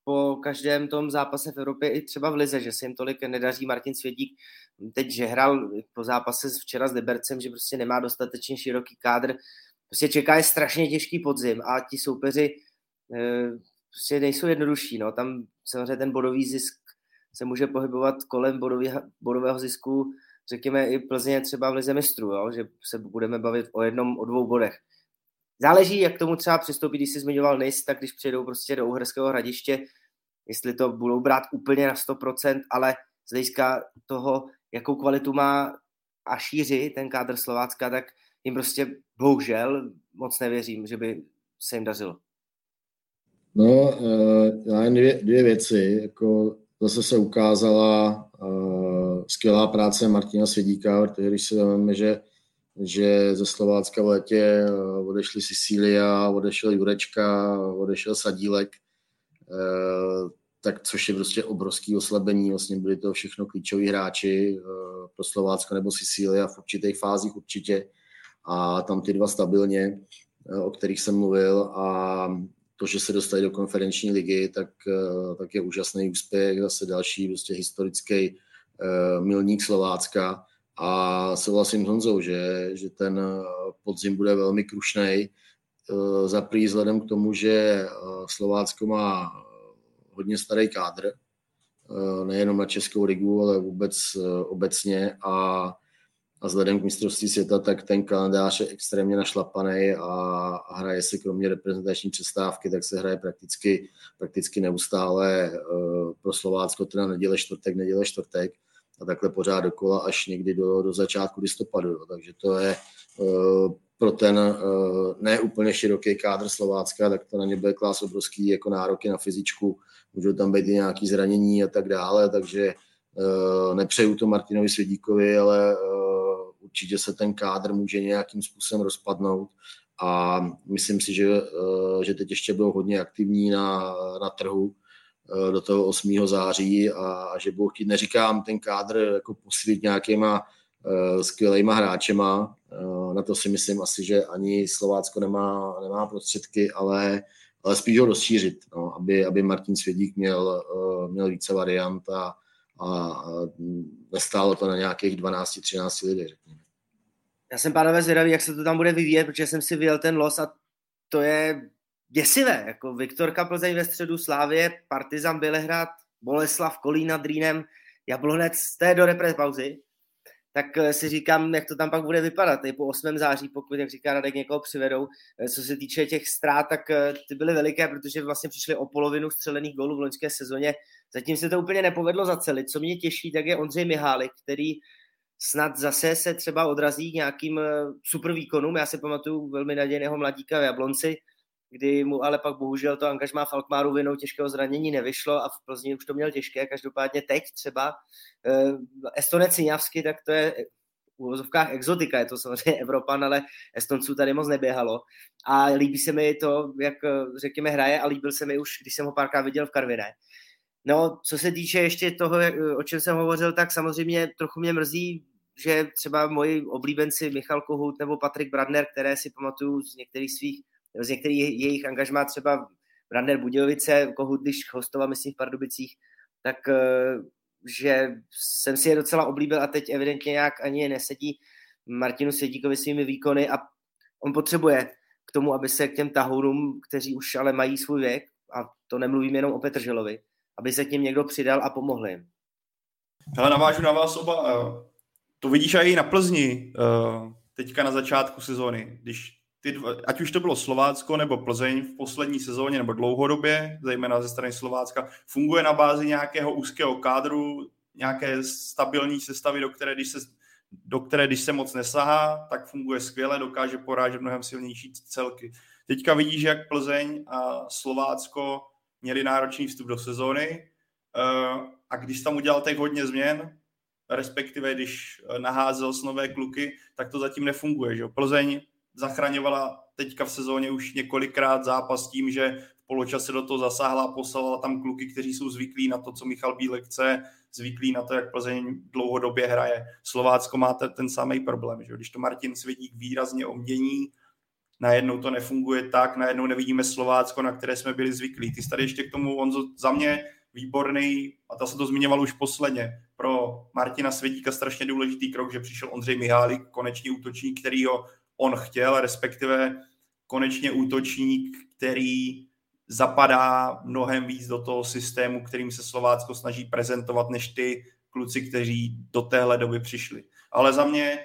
po každém tom zápase v Evropě, i třeba v Lize, že se jim tolik nedaří. Martin Svědík teď, že hrál po zápase včera s Libercem, že prostě nemá dostatečně široký kádr. Prostě čeká je strašně těžký podzim a ti soupeři eh, prostě nejsou jednodušší. No. Tam samozřejmě ten bodový zisk se může pohybovat kolem bodový, bodového zisku, řekněme i Plzně třeba v Lize mistrů, jo? že se budeme bavit o jednom, o dvou bodech. Záleží, jak tomu třeba přistoupí, když jsi zmiňoval NIS, tak když přijedou prostě do Uherského hradiště, jestli to budou brát úplně na 100%, ale z hlediska toho, jakou kvalitu má a šíři ten kádr Slovácka, tak jim prostě bohužel moc nevěřím, že by se jim dařilo. No, eh, já jen dvě, dvě věci. Jako zase se ukázala uh, skvělá práce Martina Svědíka, protože když si vezmeme, že, že ze Slovácka v letě uh, odešli Sicília, odešel Jurečka, odešel Sadílek, uh, tak což je prostě obrovský oslabení, vlastně byli to všechno klíčoví hráči uh, pro Slovácko nebo Sicília v určitých fázích určitě. A tam ty dva stabilně, uh, o kterých jsem mluvil a to, že se dostali do konferenční ligy, tak, eh, tak je úžasný úspěch, zase další prostě historický uh, milník Slovácka a souhlasím s Honzou, že, že ten eh, podzim bude velmi krušný. Za prý vzhledem k tomu, že Slovácko má hodně starý kádr, nejenom na Českou ligu, ale vůbec obecně a a vzhledem k mistrovství světa, tak ten kalendář je extrémně našlapaný a, hraje se kromě reprezentační přestávky, tak se hraje prakticky, prakticky neustále uh, pro Slovácko, teda neděle čtvrtek, neděle čtvrtek a takhle pořád dokola až někdy do, do začátku listopadu. Jo. Takže to je uh, pro ten uh, ne úplně široký kádr Slovácka, tak to na ně bude klás obrovský jako nároky na fyzičku, můžou tam být i nějaké zranění a tak dále, takže nepřeju to Martinovi Svědíkovi, ale určitě se ten kádr může nějakým způsobem rozpadnout a myslím si, že, eh, že teď ještě budou hodně aktivní na, na trhu eh, do toho 8. září a, a že budou chtít, neříkám ten kádr jako posvít nějakýma uh, skvělejma hráčema, na to si myslím asi, že ani Slovácko nemá, nemá prostředky, ale, ale spíš ho rozšířit, no, aby, aby Martin Svědík měl, měl více variant a, a nestálo to na nějakých 12-13 lidí, řekněme. Já jsem pánové zvědavý, jak se to tam bude vyvíjet, protože jsem si vyjel ten los a to je děsivé. Jako Viktorka Plzeň ve středu Slávě, Partizan Bělehrad, Boleslav Kolín nad Jablonec, to je do repre pauzy. Tak eh, si říkám, jak to tam pak bude vypadat. I po 8. září, pokud, jak říká Radek, někoho přivedou. Eh, co se týče těch ztrát, tak eh, ty byly veliké, protože vlastně přišly o polovinu střelených gólů v loňské sezóně. Zatím se to úplně nepovedlo zacelit. Co mě těší, tak je Ondřej Mihálik, který snad zase se třeba odrazí nějakým super výkonům. Já si pamatuju velmi nadějného mladíka v Jablonci, kdy mu ale pak bohužel to angažmá v Alkmaru vinou těžkého zranění nevyšlo a v Plzni už to měl těžké. Každopádně teď třeba eh, Estonec Siňavsky, tak to je v uvozovkách exotika, je to samozřejmě Evropan, ale Estonců tady moc neběhalo. A líbí se mi to, jak eh, řekněme hraje a líbil se mi už, když jsem ho párkrát viděl v Karviné. No, co se týče ještě toho, o čem jsem hovořil, tak samozřejmě trochu mě mrzí, že třeba moji oblíbenci Michal Kohout nebo Patrik Bradner, které si pamatuju z některých svých, z některých jejich angažmá, třeba Bradner Budějovice, Kohout, když hostoval, myslím, v Pardubicích, tak eh, že jsem si je docela oblíbil a teď evidentně nějak ani nesedí Martinu Svědíkovi svými výkony a on potřebuje k tomu, aby se k těm tahounům, kteří už ale mají svůj věk, a to nemluvím jenom o Petrželovi, aby se k něm někdo přidal a pomohl jim. Hele, navážu na vás oba. Eh, to vidíš i na Plzni uh, teďka na začátku sezóny, když ty dva, ať už to bylo Slovácko nebo Plzeň v poslední sezóně nebo dlouhodobě, zejména ze strany Slovácka, funguje na bázi nějakého úzkého kádru, nějaké stabilní sestavy, do které, když se, do které, když se moc nesahá, tak funguje skvěle, dokáže porážet mnohem silnější celky. Teďka vidíš, jak Plzeň a Slovácko měli náročný vstup do sezóny uh, a když tam udělal těch hodně změn, respektive když eh, naházel s nové kluky, tak to zatím nefunguje. Že? Plzeň zachraňovala teďka v sezóně už několikrát zápas tím, že v poločase do toho zasáhla a poslala tam kluky, kteří jsou zvyklí na to, co Michal Bílek chce, zvyklí na to, jak Plzeň dlouhodobě hraje. Slovácko má ten samý problém, že když to Martin Svědík výrazně omění, najednou to nefunguje tak, najednou nevidíme Slovácko, na které jsme byli zvyklí. Ty jsi tady ještě k tomu, on za mě výborný, a ta se to zmiňoval už posledně, pro Martina Svědíka strašně důležitý krok, že přišel Ondřej Mihálik, konečný útočník, který ho on chtěl, respektive konečně útočník, který zapadá mnohem víc do toho systému, kterým se Slovácko snaží prezentovat, než ty kluci, kteří do téhle doby přišli. Ale za mě,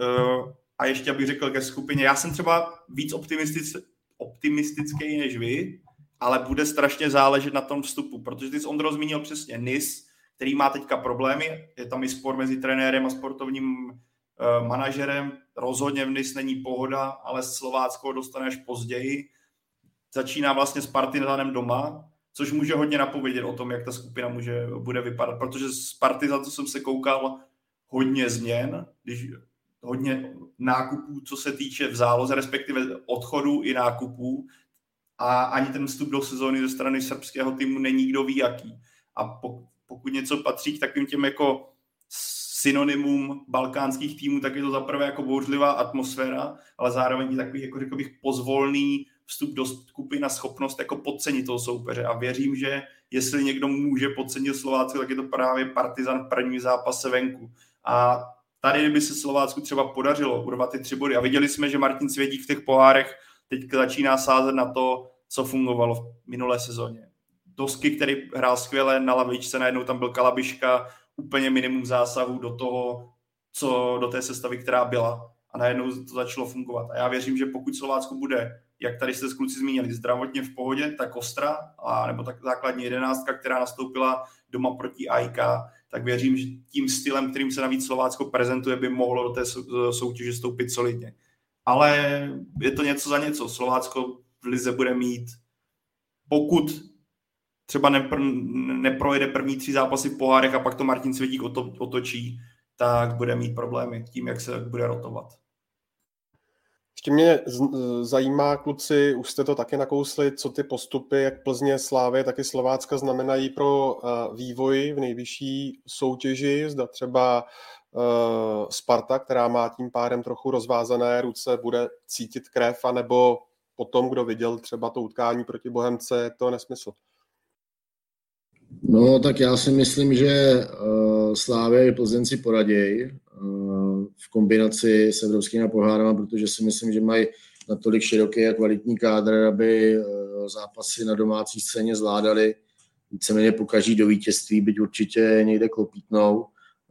uh, a ještě abych řekl ke skupině, já jsem třeba víc optimistic, optimistický než vy, ale bude strašně záležet na tom vstupu, protože ty jsi Ondro zmínil přesně NIS, který má teďka problémy, je tam i spor mezi trenérem a sportovním manažerem, rozhodně v NIS není pohoda, ale Slovácko dostaneš později, začíná vlastně s Partizanem doma, což může hodně napovědět o tom, jak ta skupina může, bude vypadat, protože s Partizan, co jsem se koukal, hodně změn, když hodně nákupů, co se týče v záloze, respektive odchodu i nákupů, a ani ten vstup do sezóny ze strany srbského týmu není kdo ví jaký. A pokud něco patří k takovým těm jako synonymum balkánských týmů, tak je to zaprvé jako bouřlivá atmosféra, ale zároveň takový, jako řekl bych, pozvolný vstup do skupiny a schopnost jako podcenit toho soupeře. A věřím, že jestli někdo může podcenit Slovácko, tak je to právě Partizan v první zápase venku. A tady by se Slovácku třeba podařilo urvat ty tři body. A viděli jsme, že Martin Svědík v těch pohárech teď začíná sázet na to, co fungovalo v minulé sezóně. Dosky, který hrál skvěle na lavičce, najednou tam byl Kalabiška, úplně minimum zásahů do toho, co do té sestavy, která byla a najednou to začalo fungovat. A já věřím, že pokud Slovácko bude, jak tady jste s kluci zmínili, zdravotně v pohodě, tak Ostra, a nebo tak základní jedenáctka, která nastoupila doma proti AIK, tak věřím, že tím stylem, kterým se navíc Slovácko prezentuje, by mohlo do té soutěže stoupit solidně. Ale je to něco za něco. Slovácko v Lize bude mít, pokud třeba nepr- neprojede první tři zápasy v pohárech a pak to Martin Svědík otočí, tak bude mít problémy tím, jak se bude rotovat. Ještě mě zajímá, kluci, už jste to taky nakousli, co ty postupy, jak Plzně, Slávy, tak i Slovácka znamenají pro vývoj v nejvyšší soutěži. Zda třeba Sparta, která má tím pádem trochu rozvázané ruce, bude cítit krev, anebo potom, kdo viděl třeba to utkání proti Bohemce, je to nesmysl. No, tak já si myslím, že uh, Slávě i Plzeň poraděj uh, v kombinaci s evropskými pohárama, protože si myslím, že mají natolik široký a kvalitní kádr, aby uh, zápasy na domácí scéně zvládali víceméně pokaží do vítězství, byť určitě někde klopítnou.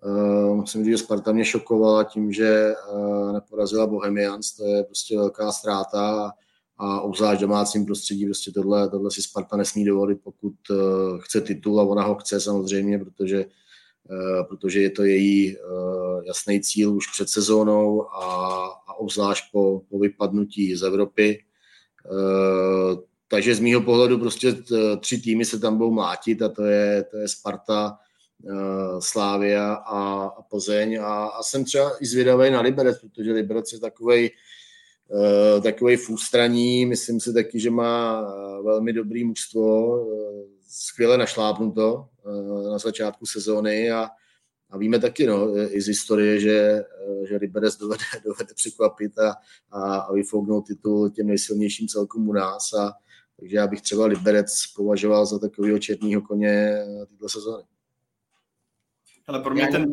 Uh, musím říct, že Sparta mě šokovala tím, že uh, neporazila Bohemians, to je prostě velká ztráta a obzvlášť domácím prostředí prostě tohle, tohle si Sparta nesmí dovolit, pokud uh, chce titul a ona ho chce samozřejmě, protože, uh, protože je to její uh, jasný cíl už před sezónou a, a obzvlášť po, po vypadnutí z Evropy. Takže z mýho pohledu prostě tři týmy se tam budou mlátit a to je, to je Sparta, Slávia a, a Plzeň a, a jsem třeba i zvědavý na Liberec, protože Liberec je takovej Eh, takový v ústraní. Myslím si taky, že má eh, velmi dobrý mužstvo, eh, skvěle našlápnuto na začátku sezóny a, a víme taky no, i z historie, že, že Liberec dovede, dovede překvapit a, a, a vyfouknout titul těm nejsilnějším celkům u nás. A, takže já bych třeba Liberec považoval za takového černého koně této sezóny. Ale pro mě ten...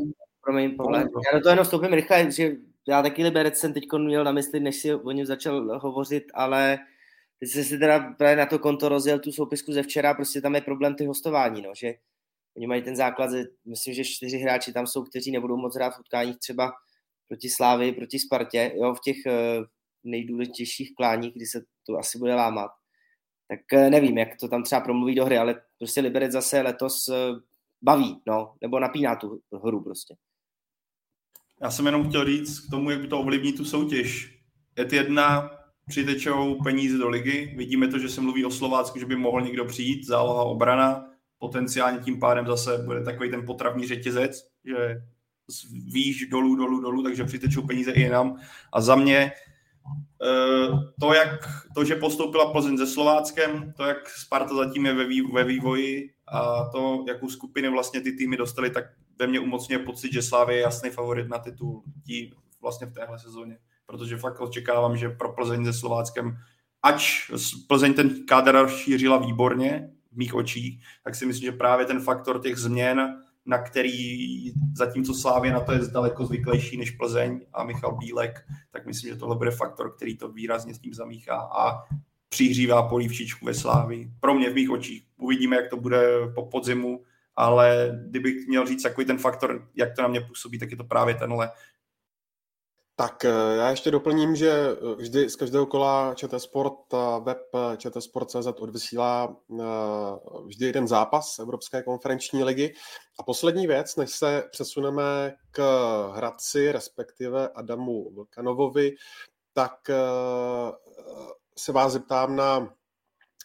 Promiň, já do toho jenom vstoupím rychle, že já taky Liberec jsem teď měl na mysli, než si o něm začal hovořit, ale teď jsem si teda právě na to konto rozjel tu soupisku ze včera, prostě tam je problém ty hostování, no, že oni mají ten základ, myslím, že čtyři hráči tam jsou, kteří nebudou moc hrát v utkáních třeba proti Slávy, proti Spartě, jo, v těch uh, nejdůležitějších kláních, kdy se to asi bude lámat. Tak uh, nevím, jak to tam třeba promluví do hry, ale prostě Liberec zase letos uh, baví, no, nebo napíná tu hru prostě. Já jsem jenom chtěl říct k tomu, jak to ovlivní tu soutěž. Et jedna přitečou peníze do ligy. Vidíme to, že se mluví o Slovácku, že by mohl někdo přijít, záloha obrana. Potenciálně tím pádem zase bude takový ten potravní řetězec, že výš dolů, dolů, dolů, takže přitečou peníze i jinam. A za mě to, jak, to, že postoupila Plzeň se Slováckem, to, jak Sparta zatím je ve, ve vývoji a to, jakou skupiny vlastně ty týmy dostaly, tak ve mně umocňuje pocit, že Slávě je jasný favorit na titul tí vlastně v téhle sezóně. Protože fakt očekávám, že pro Plzeň se Slováckem, ač Plzeň ten kádr šířila výborně v mých očích, tak si myslím, že právě ten faktor těch změn, na který zatímco Slávě na to je daleko zvyklejší než Plzeň a Michal Bílek, tak myslím, že tohle bude faktor, který to výrazně s tím zamíchá a přihřívá polívčičku ve Slávii. Pro mě v mých očích. Uvidíme, jak to bude po podzimu, ale kdybych měl říct takový ten faktor, jak to na mě působí, tak je to právě tenhle. Tak eh, já ještě doplním, že eh, vždy z každého kola ČT Sport web eh, ČT odvysílá vždy jeden zápas Evropské konferenční ligy. A poslední věc, než se přesuneme k Hradci, respektive Adamu Vlkanovovi, tak se vás zeptám na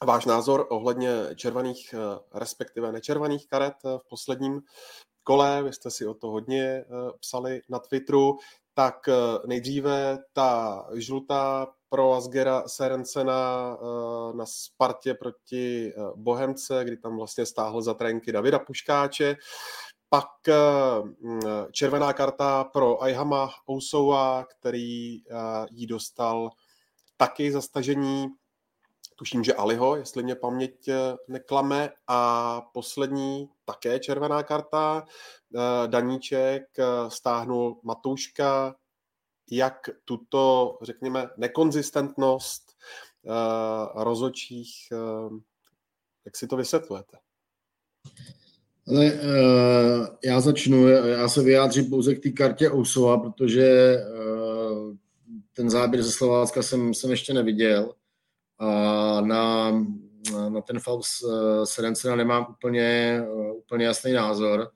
váš názor ohledně červených, respektive nečervených karet v posledním kole. Vy jste si o to hodně psali na Twitteru tak eh, nejdříve ta žlutá pro Asgera Serencena eh, na Spartě proti eh, Bohemce, kdy tam vlastně stáhl za trénky Davida Puškáče. Pak mm, červená karta pro Ayhama Ousoua, který jí dostal taky za stažení tuším, že Aliho, jestli mě paměť neklame. A poslední také červená karta. Eh, Daníček eh, stáhnul Matouška, jak tuto, řekněme, nekonzistentnost eh, rozočích, jak si to vysvětlujete? Ale já začnu, já se vyjádřím pouze k té kartě Ousova, protože ten záběr ze Slovácka jsem, jsem ještě neviděl na, na ten Faust Serencena nemám úplně, úplně jasný názor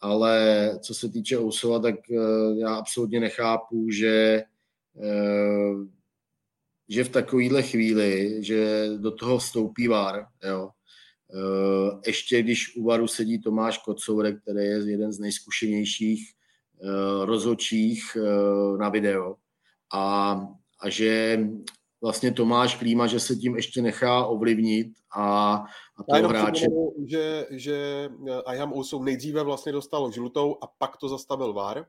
ale co se týče Ousova, tak eh, já absolutně nechápu, že, eh, že v takovéhle chvíli, že do toho vstoupí VAR, jo. Eh, ještě když u VARu sedí Tomáš Kocourek, který je jeden z nejzkušenějších rozhodčích na video a, a že vlastně Tomáš Klíma, že se tím ještě nechá ovlivnit a, a toho hráče... že, že Ayham Ousou nejdříve vlastně dostal žlutou a pak to zastavil VAR.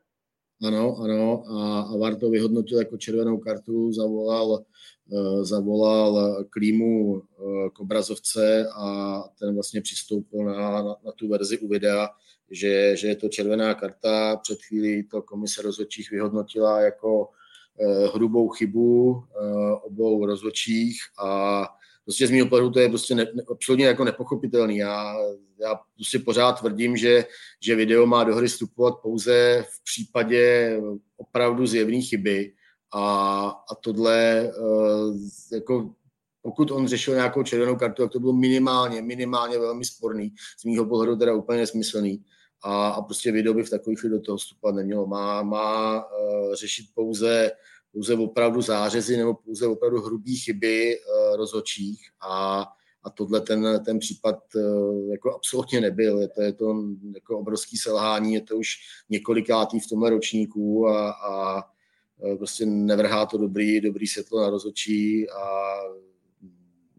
Ano, ano, a, a VAR to vyhodnotil jako červenou kartu, zavolal, uh, zavolal Klímu uh, k obrazovce a ten vlastně přistoupil na, na, na tu verzi u videa, že, že je to červená karta. Před chvílí to komise rozhodčích vyhodnotila jako Eh, hrubou chybu eh, obou rozhodčích a prostě z mého pohledu to je prostě ne, absolutně jako nepochopitelný. Já, já prostě pořád tvrdím, že, že video má do hry vstupovat pouze v případě opravdu zjevné chyby a, a tohle eh, jako pokud on řešil nějakou červenou kartu, tak to bylo minimálně, minimálně velmi sporný, z mýho pohledu teda úplně nesmyslný a, a prostě video by v takových do toho vstupovat nemělo. Má, má uh, řešit pouze, pouze opravdu zářezy nebo pouze opravdu hrubý chyby uh, rozhodčích a, a tohle ten, ten případ uh, jako absolutně nebyl. Je to, je to jako obrovský selhání, je to už několikátý v tomhle ročníku a, a prostě nevrhá to dobrý, dobrý světlo na rozhodčí a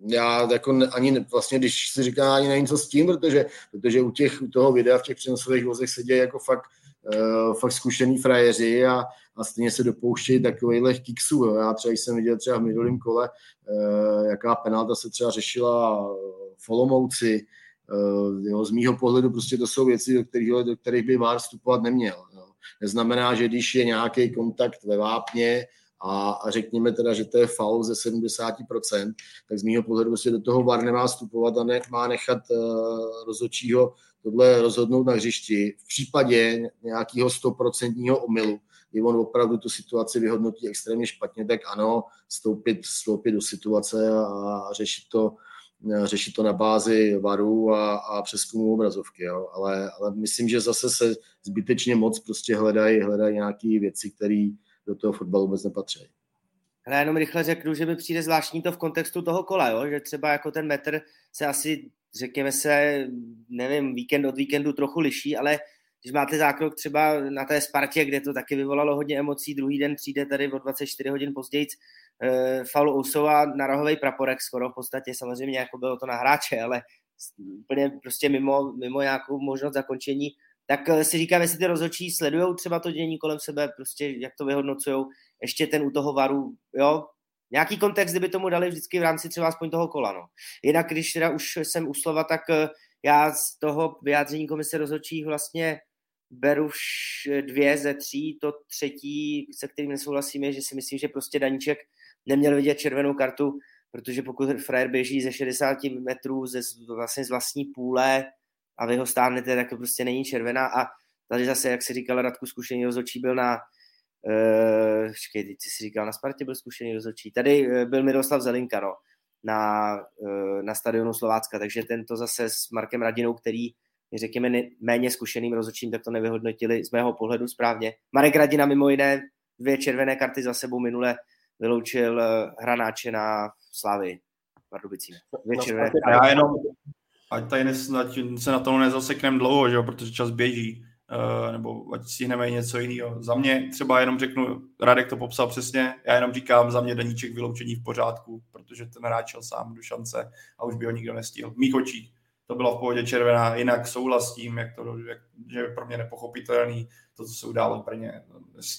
já jako ani vlastně, když si říká, ani nevím, co s tím, protože, protože u, těch, u toho videa v těch přenosových vozech se děje jako fakt, uh, fakt zkušený frajeři a, a stejně se dopouštějí takovýchhle kiksů. Jo. Já třeba jsem viděl třeba v minulém kole, uh, jaká penalta se třeba řešila v Olomouci. Uh, jo, z mýho pohledu prostě to jsou věci, do kterých, do kterých by VAR vstupovat neměl. Jo. Neznamená, že když je nějaký kontakt ve vápně, a, řekněme teda, že to je faul ze 70%, tak z mého pohledu prostě do toho VAR nemá vstupovat a ne, má nechat uh, rozhodčího tohle rozhodnout na hřišti. V případě nějakého 100% omylu, kdy on opravdu tu situaci vyhodnotí extrémně špatně, tak ano, stoupit, stoupit do situace a, řešit to řešit to na bázi varu a, a přeskumu obrazovky, jo. Ale, ale myslím, že zase se zbytečně moc prostě hledají hledají nějaké věci, které do toho fotbalu vůbec nepatří. Ale jenom rychle řeknu, že mi přijde zvláštní to v kontextu toho kola, jo? že třeba jako ten metr se asi, řekněme se, nevím, víkend od víkendu trochu liší, ale když máte zákrok třeba na té Spartě, kde to taky vyvolalo hodně emocí, druhý den přijde tady o 24 hodin později uh, faul Ousova na rohový praporek skoro v podstatě, samozřejmě jako bylo to na hráče, ale úplně prostě mimo, mimo nějakou možnost zakončení, tak eh, si říkám, jestli ty rozhodčí sledují třeba to dění kolem sebe, prostě jak to vyhodnocují, ještě ten u toho varu, jo, nějaký kontext, kdyby tomu dali vždycky v rámci třeba aspoň toho kola, no. Jinak, když teda už jsem u slova, tak eh, já z toho vyjádření komise rozhodčích vlastně beru dvě ze tří, to třetí, se kterým nesouhlasím, je, že si myslím, že prostě Daníček neměl vidět červenou kartu, protože pokud frajer běží ze 60 metrů ze, vlastně z vlastní půle a vy ho stánete, tak to prostě není červená a tady zase, jak si říkal Radku, zkušený rozhodčí byl na uh, počkej, teď jsi říkal, na Spartě byl zkušený rozhodčí. Tady uh, byl Miroslav Zelinka, no, na, uh, na stadionu Slovácka, takže tento zase s Markem Radinou, který je řekněme méně zkušeným rozhodčím, tak to nevyhodnotili z mého pohledu správně. Marek Radina mimo jiné dvě červené karty za sebou minule vyloučil hranáče na Slávy Pardubicím. Dvě červené. Já jenom, ať tady nes, ať se na tom nezasekneme dlouho, že jo, protože čas běží, uh, nebo ať si hneme něco jiného. Za mě třeba jenom řeknu, Radek to popsal přesně, já jenom říkám za mě deníček vyloučení v pořádku, protože ten hráč šel sám do šance a už by ho nikdo nestihl. V mých očích to bylo v pohodě červená, jinak souhlas s tím, jak to, jak, že je pro mě nepochopitelný to, co se událo v Brně.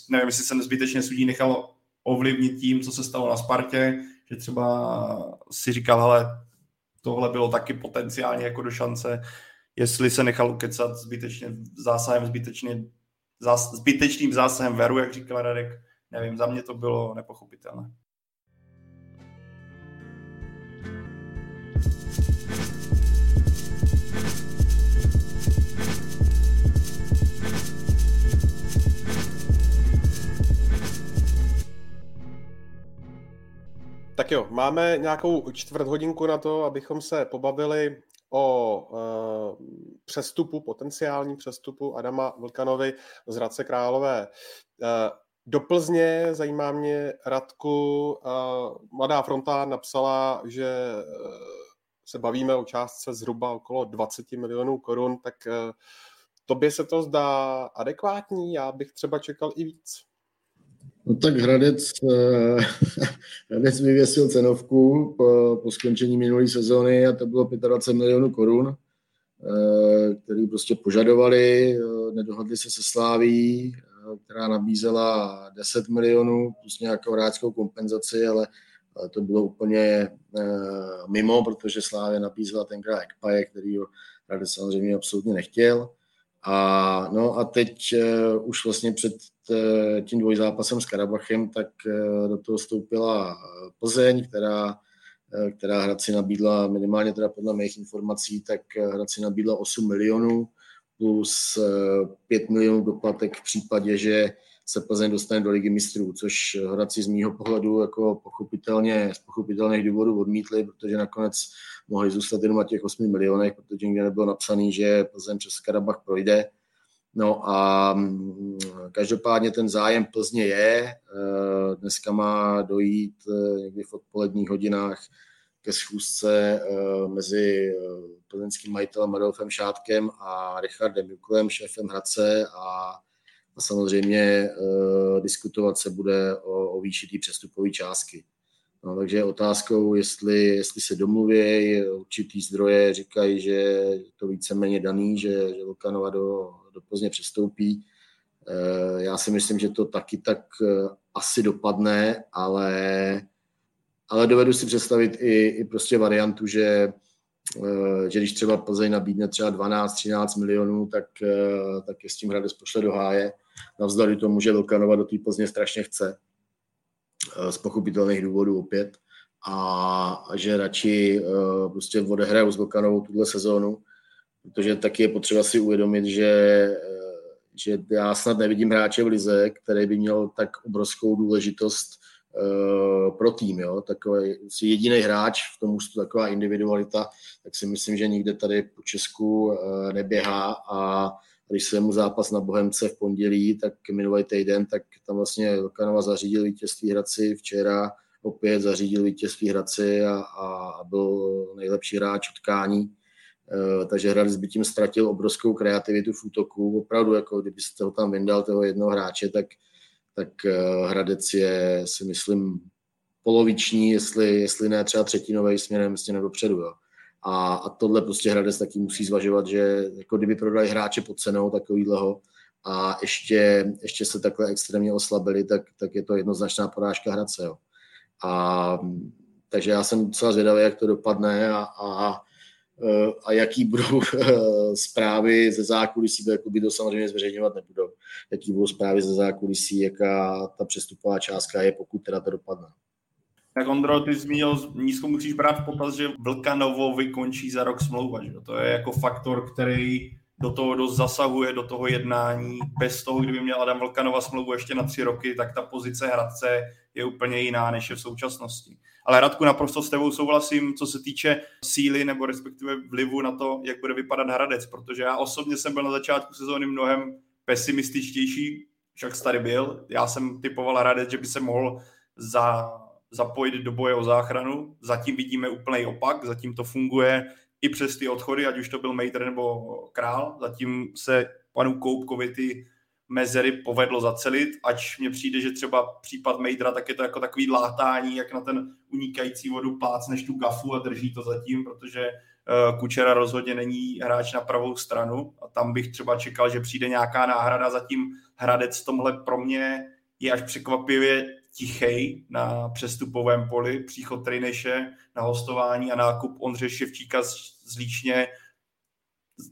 Nevím, jestli se zbytečně sudí nechal ovlivnit tím, co se stalo na Spartě, že třeba si říkal, hele, tohle bylo taky potenciálně jako do šance, jestli se nechal ukecat zbytečně zásahem, zbytečně, zás, zbytečným zásahem Veru, jak říkal Radek, nevím, za mě to bylo nepochopitelné. Tak jo, máme nějakou čtvrt hodinku na to, abychom se pobavili o uh, přestupu, potenciální přestupu Adama Vlkanovi z Hradce Králové. Uh, do Plzně zajímá mě Radku, uh, Mladá fronta napsala, že uh, se bavíme o částce zhruba okolo 20 milionů korun, tak uh, tobě se to zdá adekvátní? Já bych třeba čekal i víc. No tak Hradec, eh, Hradec vyvěsil cenovku po, po skončení minulé sezóny a to bylo 25 milionů korun, eh, který prostě požadovali, eh, nedohodli se se Sláví, která nabízela 10 milionů plus nějakou hráčskou kompenzaci, ale to bylo úplně mimo, protože Slávě nabízela tenkrát Ekpaje, který ho Hradec samozřejmě absolutně nechtěl. A, no a teď uh, už vlastně před uh, tím dvojzápasem s Karabachem, tak uh, do toho vstoupila Plzeň, která, uh, která Hradci nabídla, minimálně teda podle mých informací, tak Hradci nabídla 8 milionů plus uh, 5 milionů doplatek v případě, že se Plzeň dostane do ligy mistrů, což Hradci z mýho pohledu jako pochopitelně, z pochopitelných důvodů odmítli, protože nakonec mohli zůstat jenom na těch 8 milionech, protože nikde nebylo napsané, že Plzeň přes Karabach projde. No a mm, každopádně ten zájem Plzně je. Eh, dneska má dojít eh, někdy v odpoledních hodinách ke schůzce eh, mezi plzeňským majitelem Adolfem Šátkem a Richardem Juklem, šéfem Hradce a a samozřejmě uh, diskutovat se bude o, o výši té přestupové částky. No, takže otázkou, jestli, jestli se domluví, určitý zdroje říkají, že to víceméně daný, že, že Lukanova do, do Plzně přestoupí. Uh, já si myslím, že to taky tak uh, asi dopadne, ale, ale dovedu si představit i, i prostě variantu, že že když třeba Plzeň nabídne třeba 12-13 milionů, tak, tak je s tím Hradec pošle do háje navzdory tomu, že Lukanova do té Plzně strašně chce, eh, z pochopitelných důvodů opět, a, že radši uh, prostě odehrajou s Lukanovou tuhle sezónu, protože taky je potřeba si uvědomit, že, uh, že já snad nevidím hráče v lize, který by měl tak obrovskou důležitost pro tým. Jo? Takový jediný hráč v tom ústu, taková individualita, tak si myslím, že nikde tady po Česku neběhá a když se mu zápas na Bohemce v pondělí, tak minulý týden, tak tam vlastně Lukanova zařídil vítězství Hradci, včera opět zařídil vítězství Hradci a, a byl nejlepší hráč utkání. takže Hradec by tím ztratil obrovskou kreativitu v útoku. Opravdu, jako kdybyste ho tam vyndal, toho jednoho hráče, tak, tak Hradec je, si myslím, poloviční, jestli, jestli ne třeba třetinový směrem, směrem dopředu. Jo. A, a tohle prostě Hradec taky musí zvažovat, že jako kdyby prodali hráče pod cenou takovýhleho a ještě, ještě se takhle extrémně oslabili, tak, tak je to jednoznačná porážka Hradce. Jo. A, takže já jsem docela zvědavý, jak to dopadne a, a, a jaký budou zprávy ze zákulisí, jako by to samozřejmě zveřejňovat nebudou, jaký budou zprávy ze zákulisí, jaká ta přestupová částka je, pokud teda to dopadne. Tak Ondro, ty zmínil, nízko musíš brát v potaz, že Vlkanovo vykončí za rok smlouva. Že? To je jako faktor, který do toho dost zasahuje, do toho jednání. Bez toho, kdyby měl Adam Vlkanova smlouvu ještě na tři roky, tak ta pozice Hradce je úplně jiná, než je v současnosti. Ale Radku, naprosto s tebou souhlasím, co se týče síly nebo respektive vlivu na to, jak bude vypadat Hradec, protože já osobně jsem byl na začátku sezóny mnohem pesimističtější, však tady byl. Já jsem typoval Hradec, že by se mohl za zapojit do boje o záchranu. Zatím vidíme úplný opak, zatím to funguje i přes ty odchody, ať už to byl Mejtr nebo Král. Zatím se panu Koupkovi ty mezery povedlo zacelit, ač mně přijde, že třeba případ Mejdra, tak je to jako takový látání, jak na ten unikající vodu plácneš tu gafu a drží to zatím, protože eh, Kučera rozhodně není hráč na pravou stranu a tam bych třeba čekal, že přijde nějaká náhrada, zatím Hradec v tomhle pro mě je až překvapivě tichej na přestupovém poli, příchod Trineše na hostování a nákup Ondře Ševčíka z Líčně.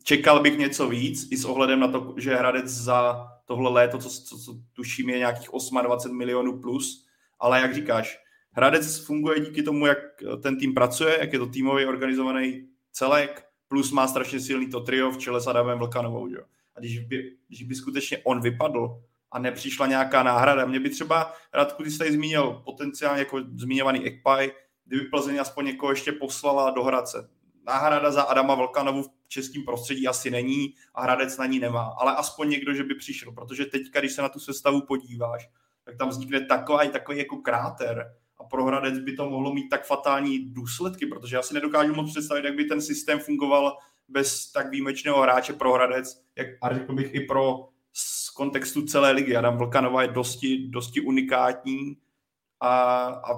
Čekal bych něco víc, i s ohledem na to, že Hradec za tohle léto, co, co, co tuším, je nějakých 28 milionů plus, ale jak říkáš, Hradec funguje díky tomu, jak ten tým pracuje, jak je to týmově organizovaný celek, plus má strašně silný to trio v čele s Adamem Vlkanovou. Jo. A když by, když by skutečně on vypadl, a nepřišla nějaká náhrada. Mě by třeba, Radku, ty jsi tady zmínil potenciálně jako zmiňovaný Ekpaj, kdyby Plzeň aspoň někoho ještě poslala do Hradce. Náhrada za Adama Vlkanovu v českém prostředí asi není a Hradec na ní nemá, ale aspoň někdo, že by přišel, protože teďka, když se na tu sestavu podíváš, tak tam vznikne takový, takový jako kráter a pro Hradec by to mohlo mít tak fatální důsledky, protože já si nedokážu moc představit, jak by ten systém fungoval bez tak výjimečného hráče pro Hradec, jak a řekl bych i pro kontextu celé ligy. Adam Vlkanova je dosti, dosti unikátní a, a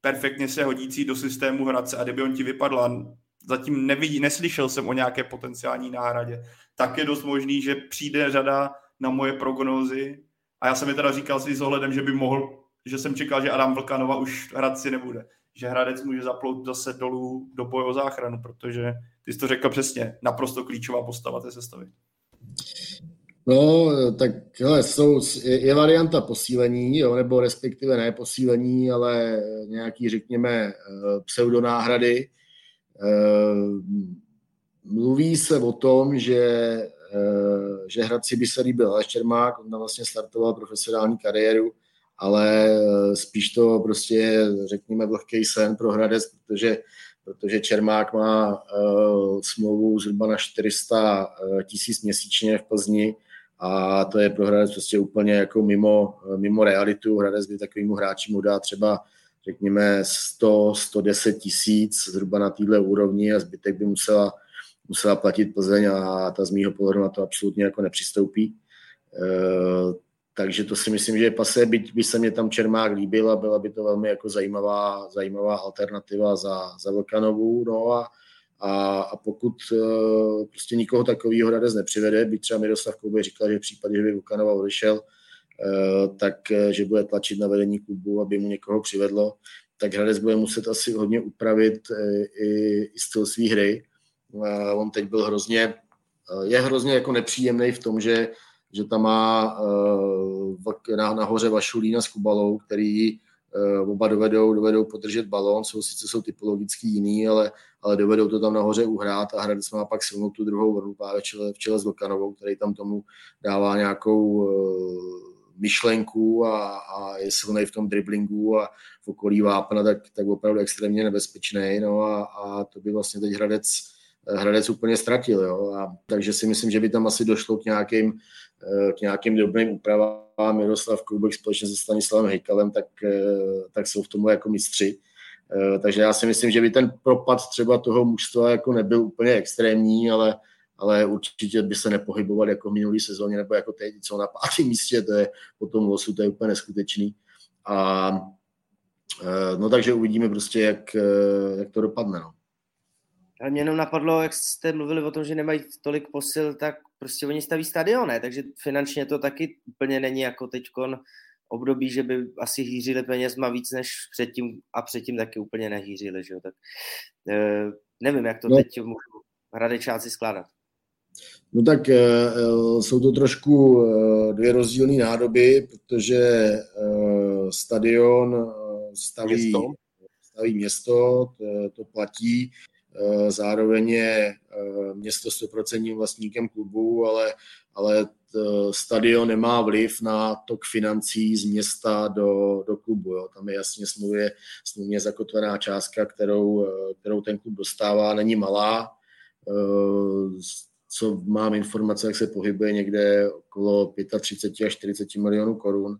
perfektně se hodící do systému Hradce a kdyby on ti vypadl zatím nevidí, neslyšel jsem o nějaké potenciální náhradě, tak je dost možný, že přijde řada na moje prognózy a já jsem mi teda říkal si s ohledem, že by mohl, že jsem čekal, že Adam Vlkanova už Hradci nebude. Že Hradec může zaplout zase dolů do boje o záchranu, protože ty jsi to řekl přesně, naprosto klíčová postava té sestavy. No, tak hele, jsou, je, je varianta posílení, jo, nebo respektive ne posílení, ale nějaký, řekněme, eh, pseudonáhrady. Eh, mluví se o tom, že, eh, že Hradci by se líbil Aleš Čermák, on tam vlastně startoval profesionální kariéru, ale spíš to prostě, řekněme, vlhký sen pro Hradec, protože protože Čermák má uh, smlouvu zhruba na 400 tisíc měsíčně v Plzni, a to je pro Hradec prostě úplně jako mimo, mimo realitu. Hradec by takovýmu hráči mu dá třeba řekněme 100, 110 tisíc zhruba na této úrovni a zbytek by musela, musela platit Plzeň a ta z mýho pohledu na to absolutně jako nepřistoupí. E, takže to si myslím, že je pasé, byť by se mě tam Čermák líbil a byla by to velmi jako zajímavá, zajímavá alternativa za, za Vlkanovou. No a, a, a pokud uh, prostě nikoho takového Hradec nepřivede, by třeba Miroslav Koubej říkal, že v případě, že by Vukanova odešel, uh, tak uh, že bude tlačit na vedení klubu, aby mu někoho přivedlo, tak Hradec bude muset asi hodně upravit i, i styl své hry. Uh, on teď byl hrozně, uh, je hrozně jako nepříjemný v tom, že, že tam má uh, na, nahoře Vašulína s Kubalou, který uh, oba dovedou, dovedou podržet balón, jsou sice jsou typologicky jiný, ale ale dovedou to tam nahoře uhrát a Hradec má pak silnou tu druhou vrnu právě v čele, v čele s Vlkanovou, který tam tomu dává nějakou uh, myšlenku a, a je silný v tom driblingu a v okolí vápna, tak, tak opravdu extrémně nebezpečný. No a, a to by vlastně teď Hradec, Hradec úplně ztratil. Jo? A, takže si myslím, že by tam asi došlo k nějakým, eh, k nějakým dobrým úpravám. Miroslav Koubek společně se Stanislavem Hejkalem, tak, eh, tak jsou v tomhle jako mistři takže já si myslím, že by ten propad třeba toho mužstva jako nebyl úplně extrémní, ale, ale určitě by se nepohyboval jako v minulý sezóně nebo jako teď, co na pátém místě, to je po tom losu, to je úplně neskutečný. A no takže uvidíme prostě, jak, jak to dopadne. No. Mě jenom napadlo, jak jste mluvili o tom, že nemají tolik posil, tak prostě oni staví stadion, ne? Takže finančně to taky úplně není jako teďkon období, že by asi hýřili penězma víc než předtím a předtím taky úplně nehýřili, že jo? Tak e, nevím, jak to no. teď můžu hradečáci skládat. No tak e, jsou to trošku e, dvě rozdílné nádoby, protože e, stadion staví město, staví město to, to platí, zároveň je eh, město 100% vlastníkem klubu, ale, ale stadion nemá vliv na tok financí z města do, do klubu. Jo. Tam je jasně smluvě, smluvně zakotvená částka, kterou, eh, kterou ten klub dostává, není malá. Co mám informace, jak se pohybuje někde okolo 35 až 40 milionů korun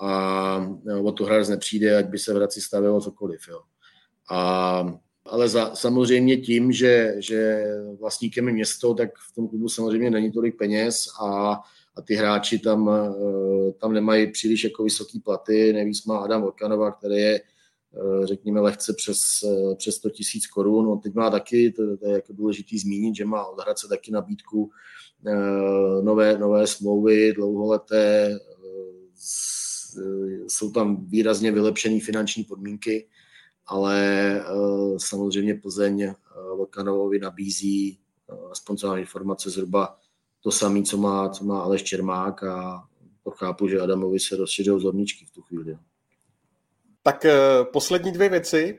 a o tu hráč nepřijde, ať by se v Hradci stavilo cokoliv. Jo. A ale za, samozřejmě tím, že, že vlastníkem je město, tak v tom klubu samozřejmě není tolik peněz a, a ty hráči tam, eh, tam nemají příliš jako vysoký platy. Nejvíc má Adam Volkanova, který je eh, řekněme lehce přes, eh, přes 100 tisíc korun. On teď má taky, to, to je jako důležitý zmínit, že má od Hradce taky nabídku nové, nové smlouvy, dlouholeté, jsou tam výrazně vylepšené finanční podmínky ale uh, samozřejmě Plzeň uh, Vlkanovovi nabízí aspoň co informace zhruba to samé, co má, co má Aleš Čermák a to chápu, že Adamovi se rozšířil zorničky v tu chvíli. Tak poslední dvě věci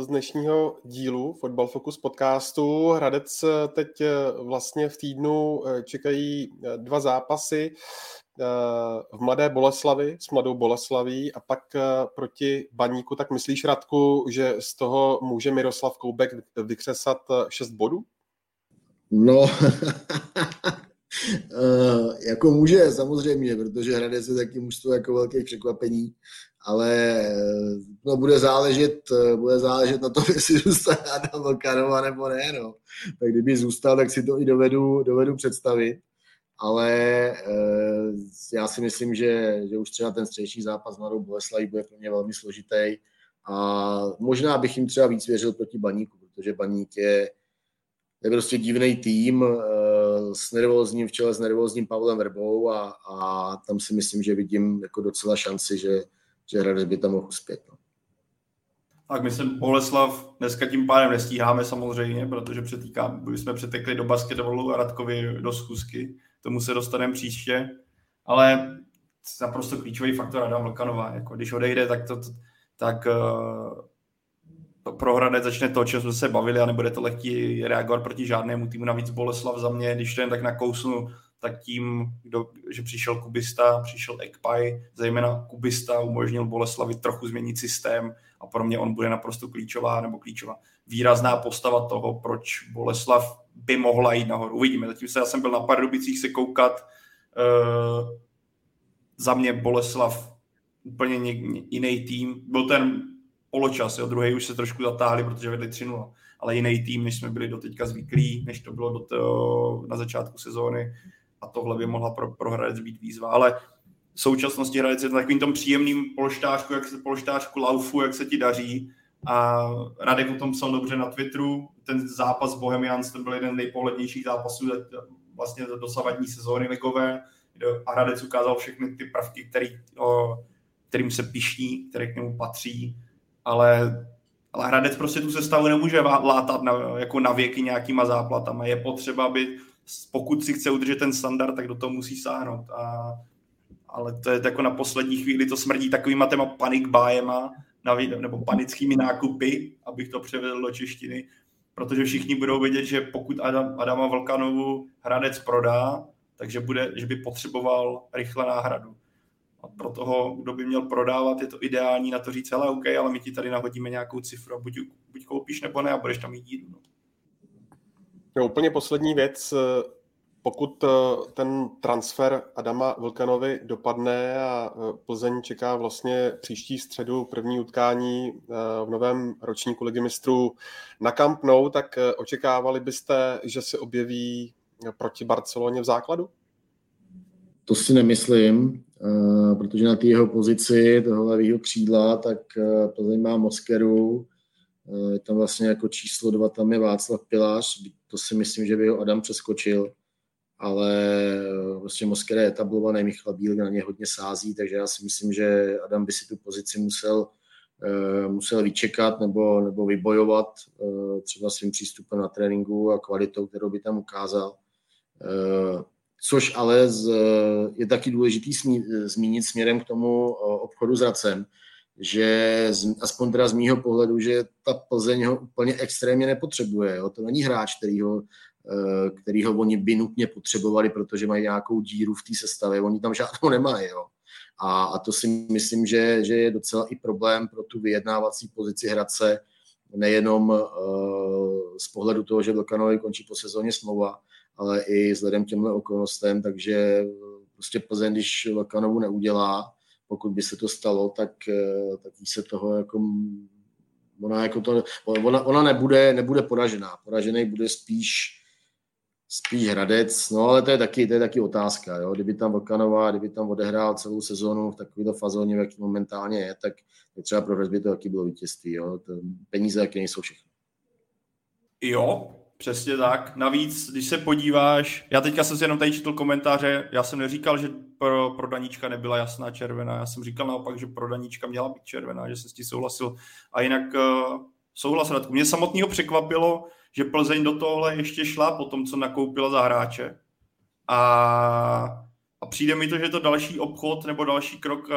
z dnešního dílu Football Focus podcastu. Hradec teď vlastně v týdnu čekají dva zápasy v Mladé Boleslavi s Mladou Boleslaví a pak eh, proti Baníku, tak myslíš, Radku, že z toho může Miroslav Koubek vykřesat 6 eh, bodů? No, Uh, jako může, samozřejmě, protože Hradec je taky mužstvo jako velké překvapení, ale no, bude záležet, bude záležet na tom, jestli zůstane Adam Volkanova nebo ne. No. Tak kdyby zůstal, tak si to i dovedu, dovedu představit ale eh, já si myslím, že, že už třeba ten středeční zápas Mladou Boleslaví bude pro mě velmi složitý a možná bych jim třeba víc věřil proti Baníku, protože Baník je, je prostě divný tým eh, s nervózním v čele s nervózním Pavlem Verbou a, a tam si myslím, že vidím jako docela šanci, že, že Hradec by tam mohl uspět. No. Tak myslím, Boleslav dneska tím pádem nestíháme samozřejmě, protože přetýká, jsme přetekli do basketbalu a Radkovi do schůzky tomu se dostaneme příště, ale naprosto klíčový faktor Adam Vlkanová. Jako když odejde, tak to, tak uh, to prohradet začne to, o čem jsme se bavili a nebude to lehký reagovat proti žádnému týmu. Navíc Boleslav za mě, když to jen tak nakousnu, tak tím, kdo, že přišel Kubista, přišel Ekpaj, zejména Kubista umožnil Boleslavi trochu změnit systém a pro mě on bude naprosto klíčová nebo klíčová výrazná postava toho, proč Boleslav by mohla jít nahoru. Uvidíme. Zatím se, já jsem byl na Pardubicích se koukat. Uh, za mě Boleslav úplně jiný tým. Byl ten poločas, jo, druhý už se trošku zatáhli, protože vedli 3 ale jiný tým, než jsme byli do teďka zvyklí, než to bylo do toho, na začátku sezóny a tohle by mohla pro, pro Hradec být výzva, ale v současnosti Hradec je takovým tom příjemným polštářku, jak se polštářku laufu, jak se ti daří a Radek o tom psal dobře na Twitteru. Ten zápas s Bohemians to byl jeden z nejpohlednějších zápasů vlastně za dosavadní sezóny ligové, kde Hradec ukázal všechny ty prvky, který, o, kterým se pišní, které k němu patří, ale, ale Hradec prostě tu sestavu nemůže látat na, jako na věky nějakýma záplatama. Je potřeba, aby pokud si chce udržet ten standard, tak do toho musí sáhnout. A, ale to je jako na poslední chvíli, to smrdí takovýma těma panic bájema, nebo panickými nákupy, abych to převedl do češtiny, protože všichni budou vědět, že pokud Adam, Adama Vlkanovu Hradec prodá, takže bude, že by potřeboval rychle náhradu. A pro toho, kdo by měl prodávat, je to ideální na to říct, ale OK, ale my ti tady nahodíme nějakou cifru, buď, buď koupíš nebo ne a budeš tam jít díl. No. No, úplně poslední věc. pokud ten transfer Adama Vlkanovi dopadne a Plzeň čeká vlastně příští středu první utkání v novém ročníku ligy mistrů na Camp Nou, tak očekávali byste, že se objeví proti Barceloně v základu? To si nemyslím, eh, protože na té jeho pozici, toho levého křídla, tak eh, Plzeň má Moskeru, eh, je tam vlastně jako číslo dva, tam je Václav Pilář, to si myslím, že by ho Adam přeskočil, ale vlastně Moskera je etablovaný, Michal Bíl na ně hodně sází, takže já si myslím, že Adam by si tu pozici musel, musel vyčekat nebo, nebo vybojovat třeba svým přístupem na tréninku a kvalitou, kterou by tam ukázal. Což ale z, je taky důležitý smí, zmínit směrem k tomu obchodu s Racem, že z, aspoň teda z mýho pohledu, že ta Plzeň ho úplně extrémně nepotřebuje. Jo? To není hráč, který ho, e, který ho oni by nutně potřebovali, protože mají nějakou díru v té sestavě. Oni tam žádnou nemají. Jo? A, a to si myslím, že, že je docela i problém pro tu vyjednávací pozici Hradce, nejenom uh, z pohledu toho, že Vlkanovi končí po sezóně smlouva, ale i vzhledem k těmhle okolnostem, takže prostě Plzeň, když Vakanovu neudělá, pokud by se to stalo, tak, eh, tak se toho jako ona, jako to, ona, ona nebude, nebude poražená. Poražený bude spíš spíš Hradec, no ale to je taky, to je taky otázka. Jo? Kdyby tam Vlkanová, kdyby tam odehrál celou sezónu v takovéto fazóně, jak momentálně je, tak třeba pro Hradec by to taky bylo vítězství. Jo? To peníze jaké nejsou všechny. Jo, Přesně tak. Navíc, když se podíváš, já teďka jsem si jenom tady četl komentáře, já jsem neříkal, že pro, pro Daníčka nebyla jasná červená, já jsem říkal naopak, že pro Daníčka měla být červená, že se s tím souhlasil. A jinak uh, souhlas Radku. Mě samotného překvapilo, že Plzeň do tohle ještě šla po tom, co nakoupila za hráče. A, a přijde mi to, že to další obchod nebo další krok uh,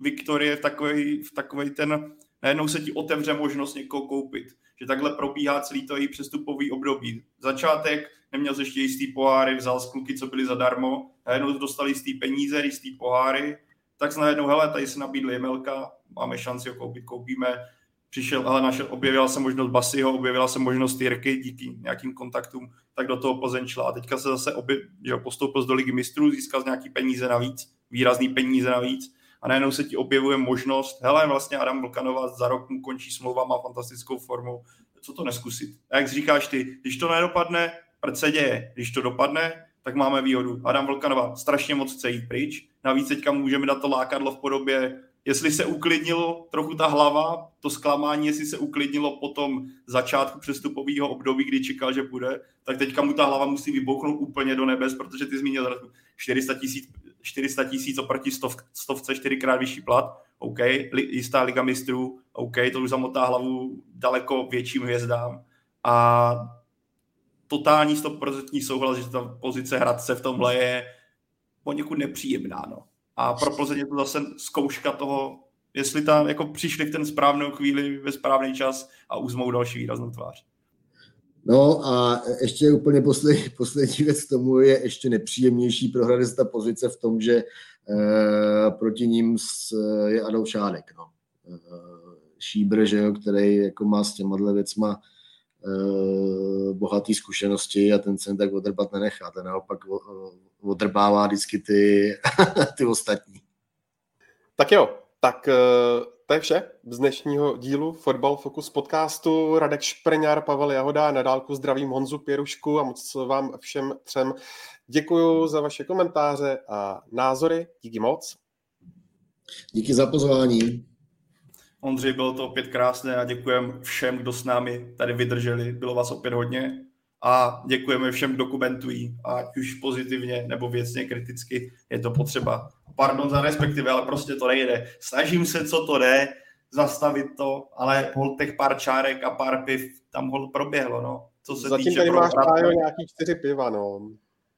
Viktorie v takový, v takový ten, najednou se ti otevře možnost někoho koupit že takhle probíhá celý to její přestupový období. Začátek neměl ještě jistý poháry, vzal z kluky, co byly zadarmo, najednou dostali jistý peníze, jistý poháry, tak najednou, hele, tady se nabídl Jemelka, máme šanci ho koupit, koupíme. Přišel, ale našel, objevila se možnost Basiho, objevila se možnost Jirky díky nějakým kontaktům, tak do toho Plzeň šla. A teďka se zase obě, že postoupil do ligy mistrů, získal nějaký peníze navíc, výrazný peníze navíc a najednou se ti objevuje možnost, hele, vlastně Adam Vlkanova za rok mu končí smlouva, má fantastickou formu, co to neskusit? A jak říkáš ty, když to nedopadne, proč se děje? Když to dopadne, tak máme výhodu. Adam Vlkanova strašně moc chce jít pryč, navíc teďka můžeme dát to lákadlo v podobě, jestli se uklidnilo trochu ta hlava, to zklamání, jestli se uklidnilo po tom začátku přestupového období, kdy čekal, že bude, tak teďka mu ta hlava musí vybouchnout úplně do nebes, protože ty zmínil 400 tisíc 400 tisíc oproti stov, stovce čtyřikrát vyšší plat, OK, li, jistá liga mistrů, OK, to už zamotá hlavu daleko větším hvězdám a totální 100% souhlas, že ta pozice Hradce v tomhle je poněkud nepříjemná, no. A pro Plzeň je to zase zkouška toho, jestli tam jako přišli v ten správnou chvíli, ve správný čas a uzmou další výraznou tvář. No a ještě úplně poslední, poslední věc k tomu je ještě nepříjemnější pro ta pozice v tom, že e, proti ním s, je Adolf Šádek. No. E, Šíbr, že jo, který jako má s těma věcma e, bohatý zkušenosti a ten se tak odrbat nenechá. Ten naopak odrbává vždycky ty, ty ostatní. Tak jo, tak to je vše z dnešního dílu Fotbal Focus podcastu. Radek Špreňár, Pavel Jahoda, na dálku zdravím Honzu Pěrušku a moc vám všem třem děkuji za vaše komentáře a názory. Díky moc. Díky za pozvání. Ondřej, bylo to opět krásné a děkujeme všem, kdo s námi tady vydrželi. Bylo vás opět hodně a děkujeme všem, kdo komentují, ať už pozitivně nebo věcně kriticky, je to potřeba. Pardon za respektive, ale prostě to nejde. Snažím se, co to jde, zastavit to, ale hol těch pár čárek a pár piv tam hol proběhlo, no. Co se Zatím týče tady máš Pájo, nějaký čtyři piva, no.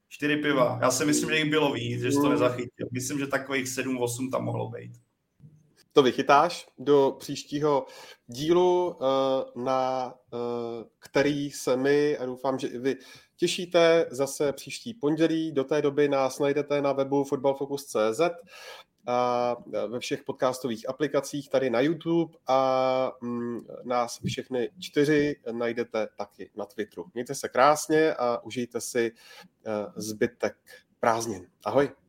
Čtyři piva. Já si myslím, že jich bylo víc, že jsi to mm. nezachytil. Myslím, že takových sedm, osm tam mohlo být to vychytáš do příštího dílu, eh, na eh, který se my, a doufám, že i vy, těšíte zase příští pondělí. Do té doby nás najdete na webu footballfocus.cz, a ve všech podcastových aplikacích tady na YouTube a mm, nás všechny čtyři najdete taky na Twitteru. Mějte se krásně a užijte si zbytek prázdnin. Ahoj.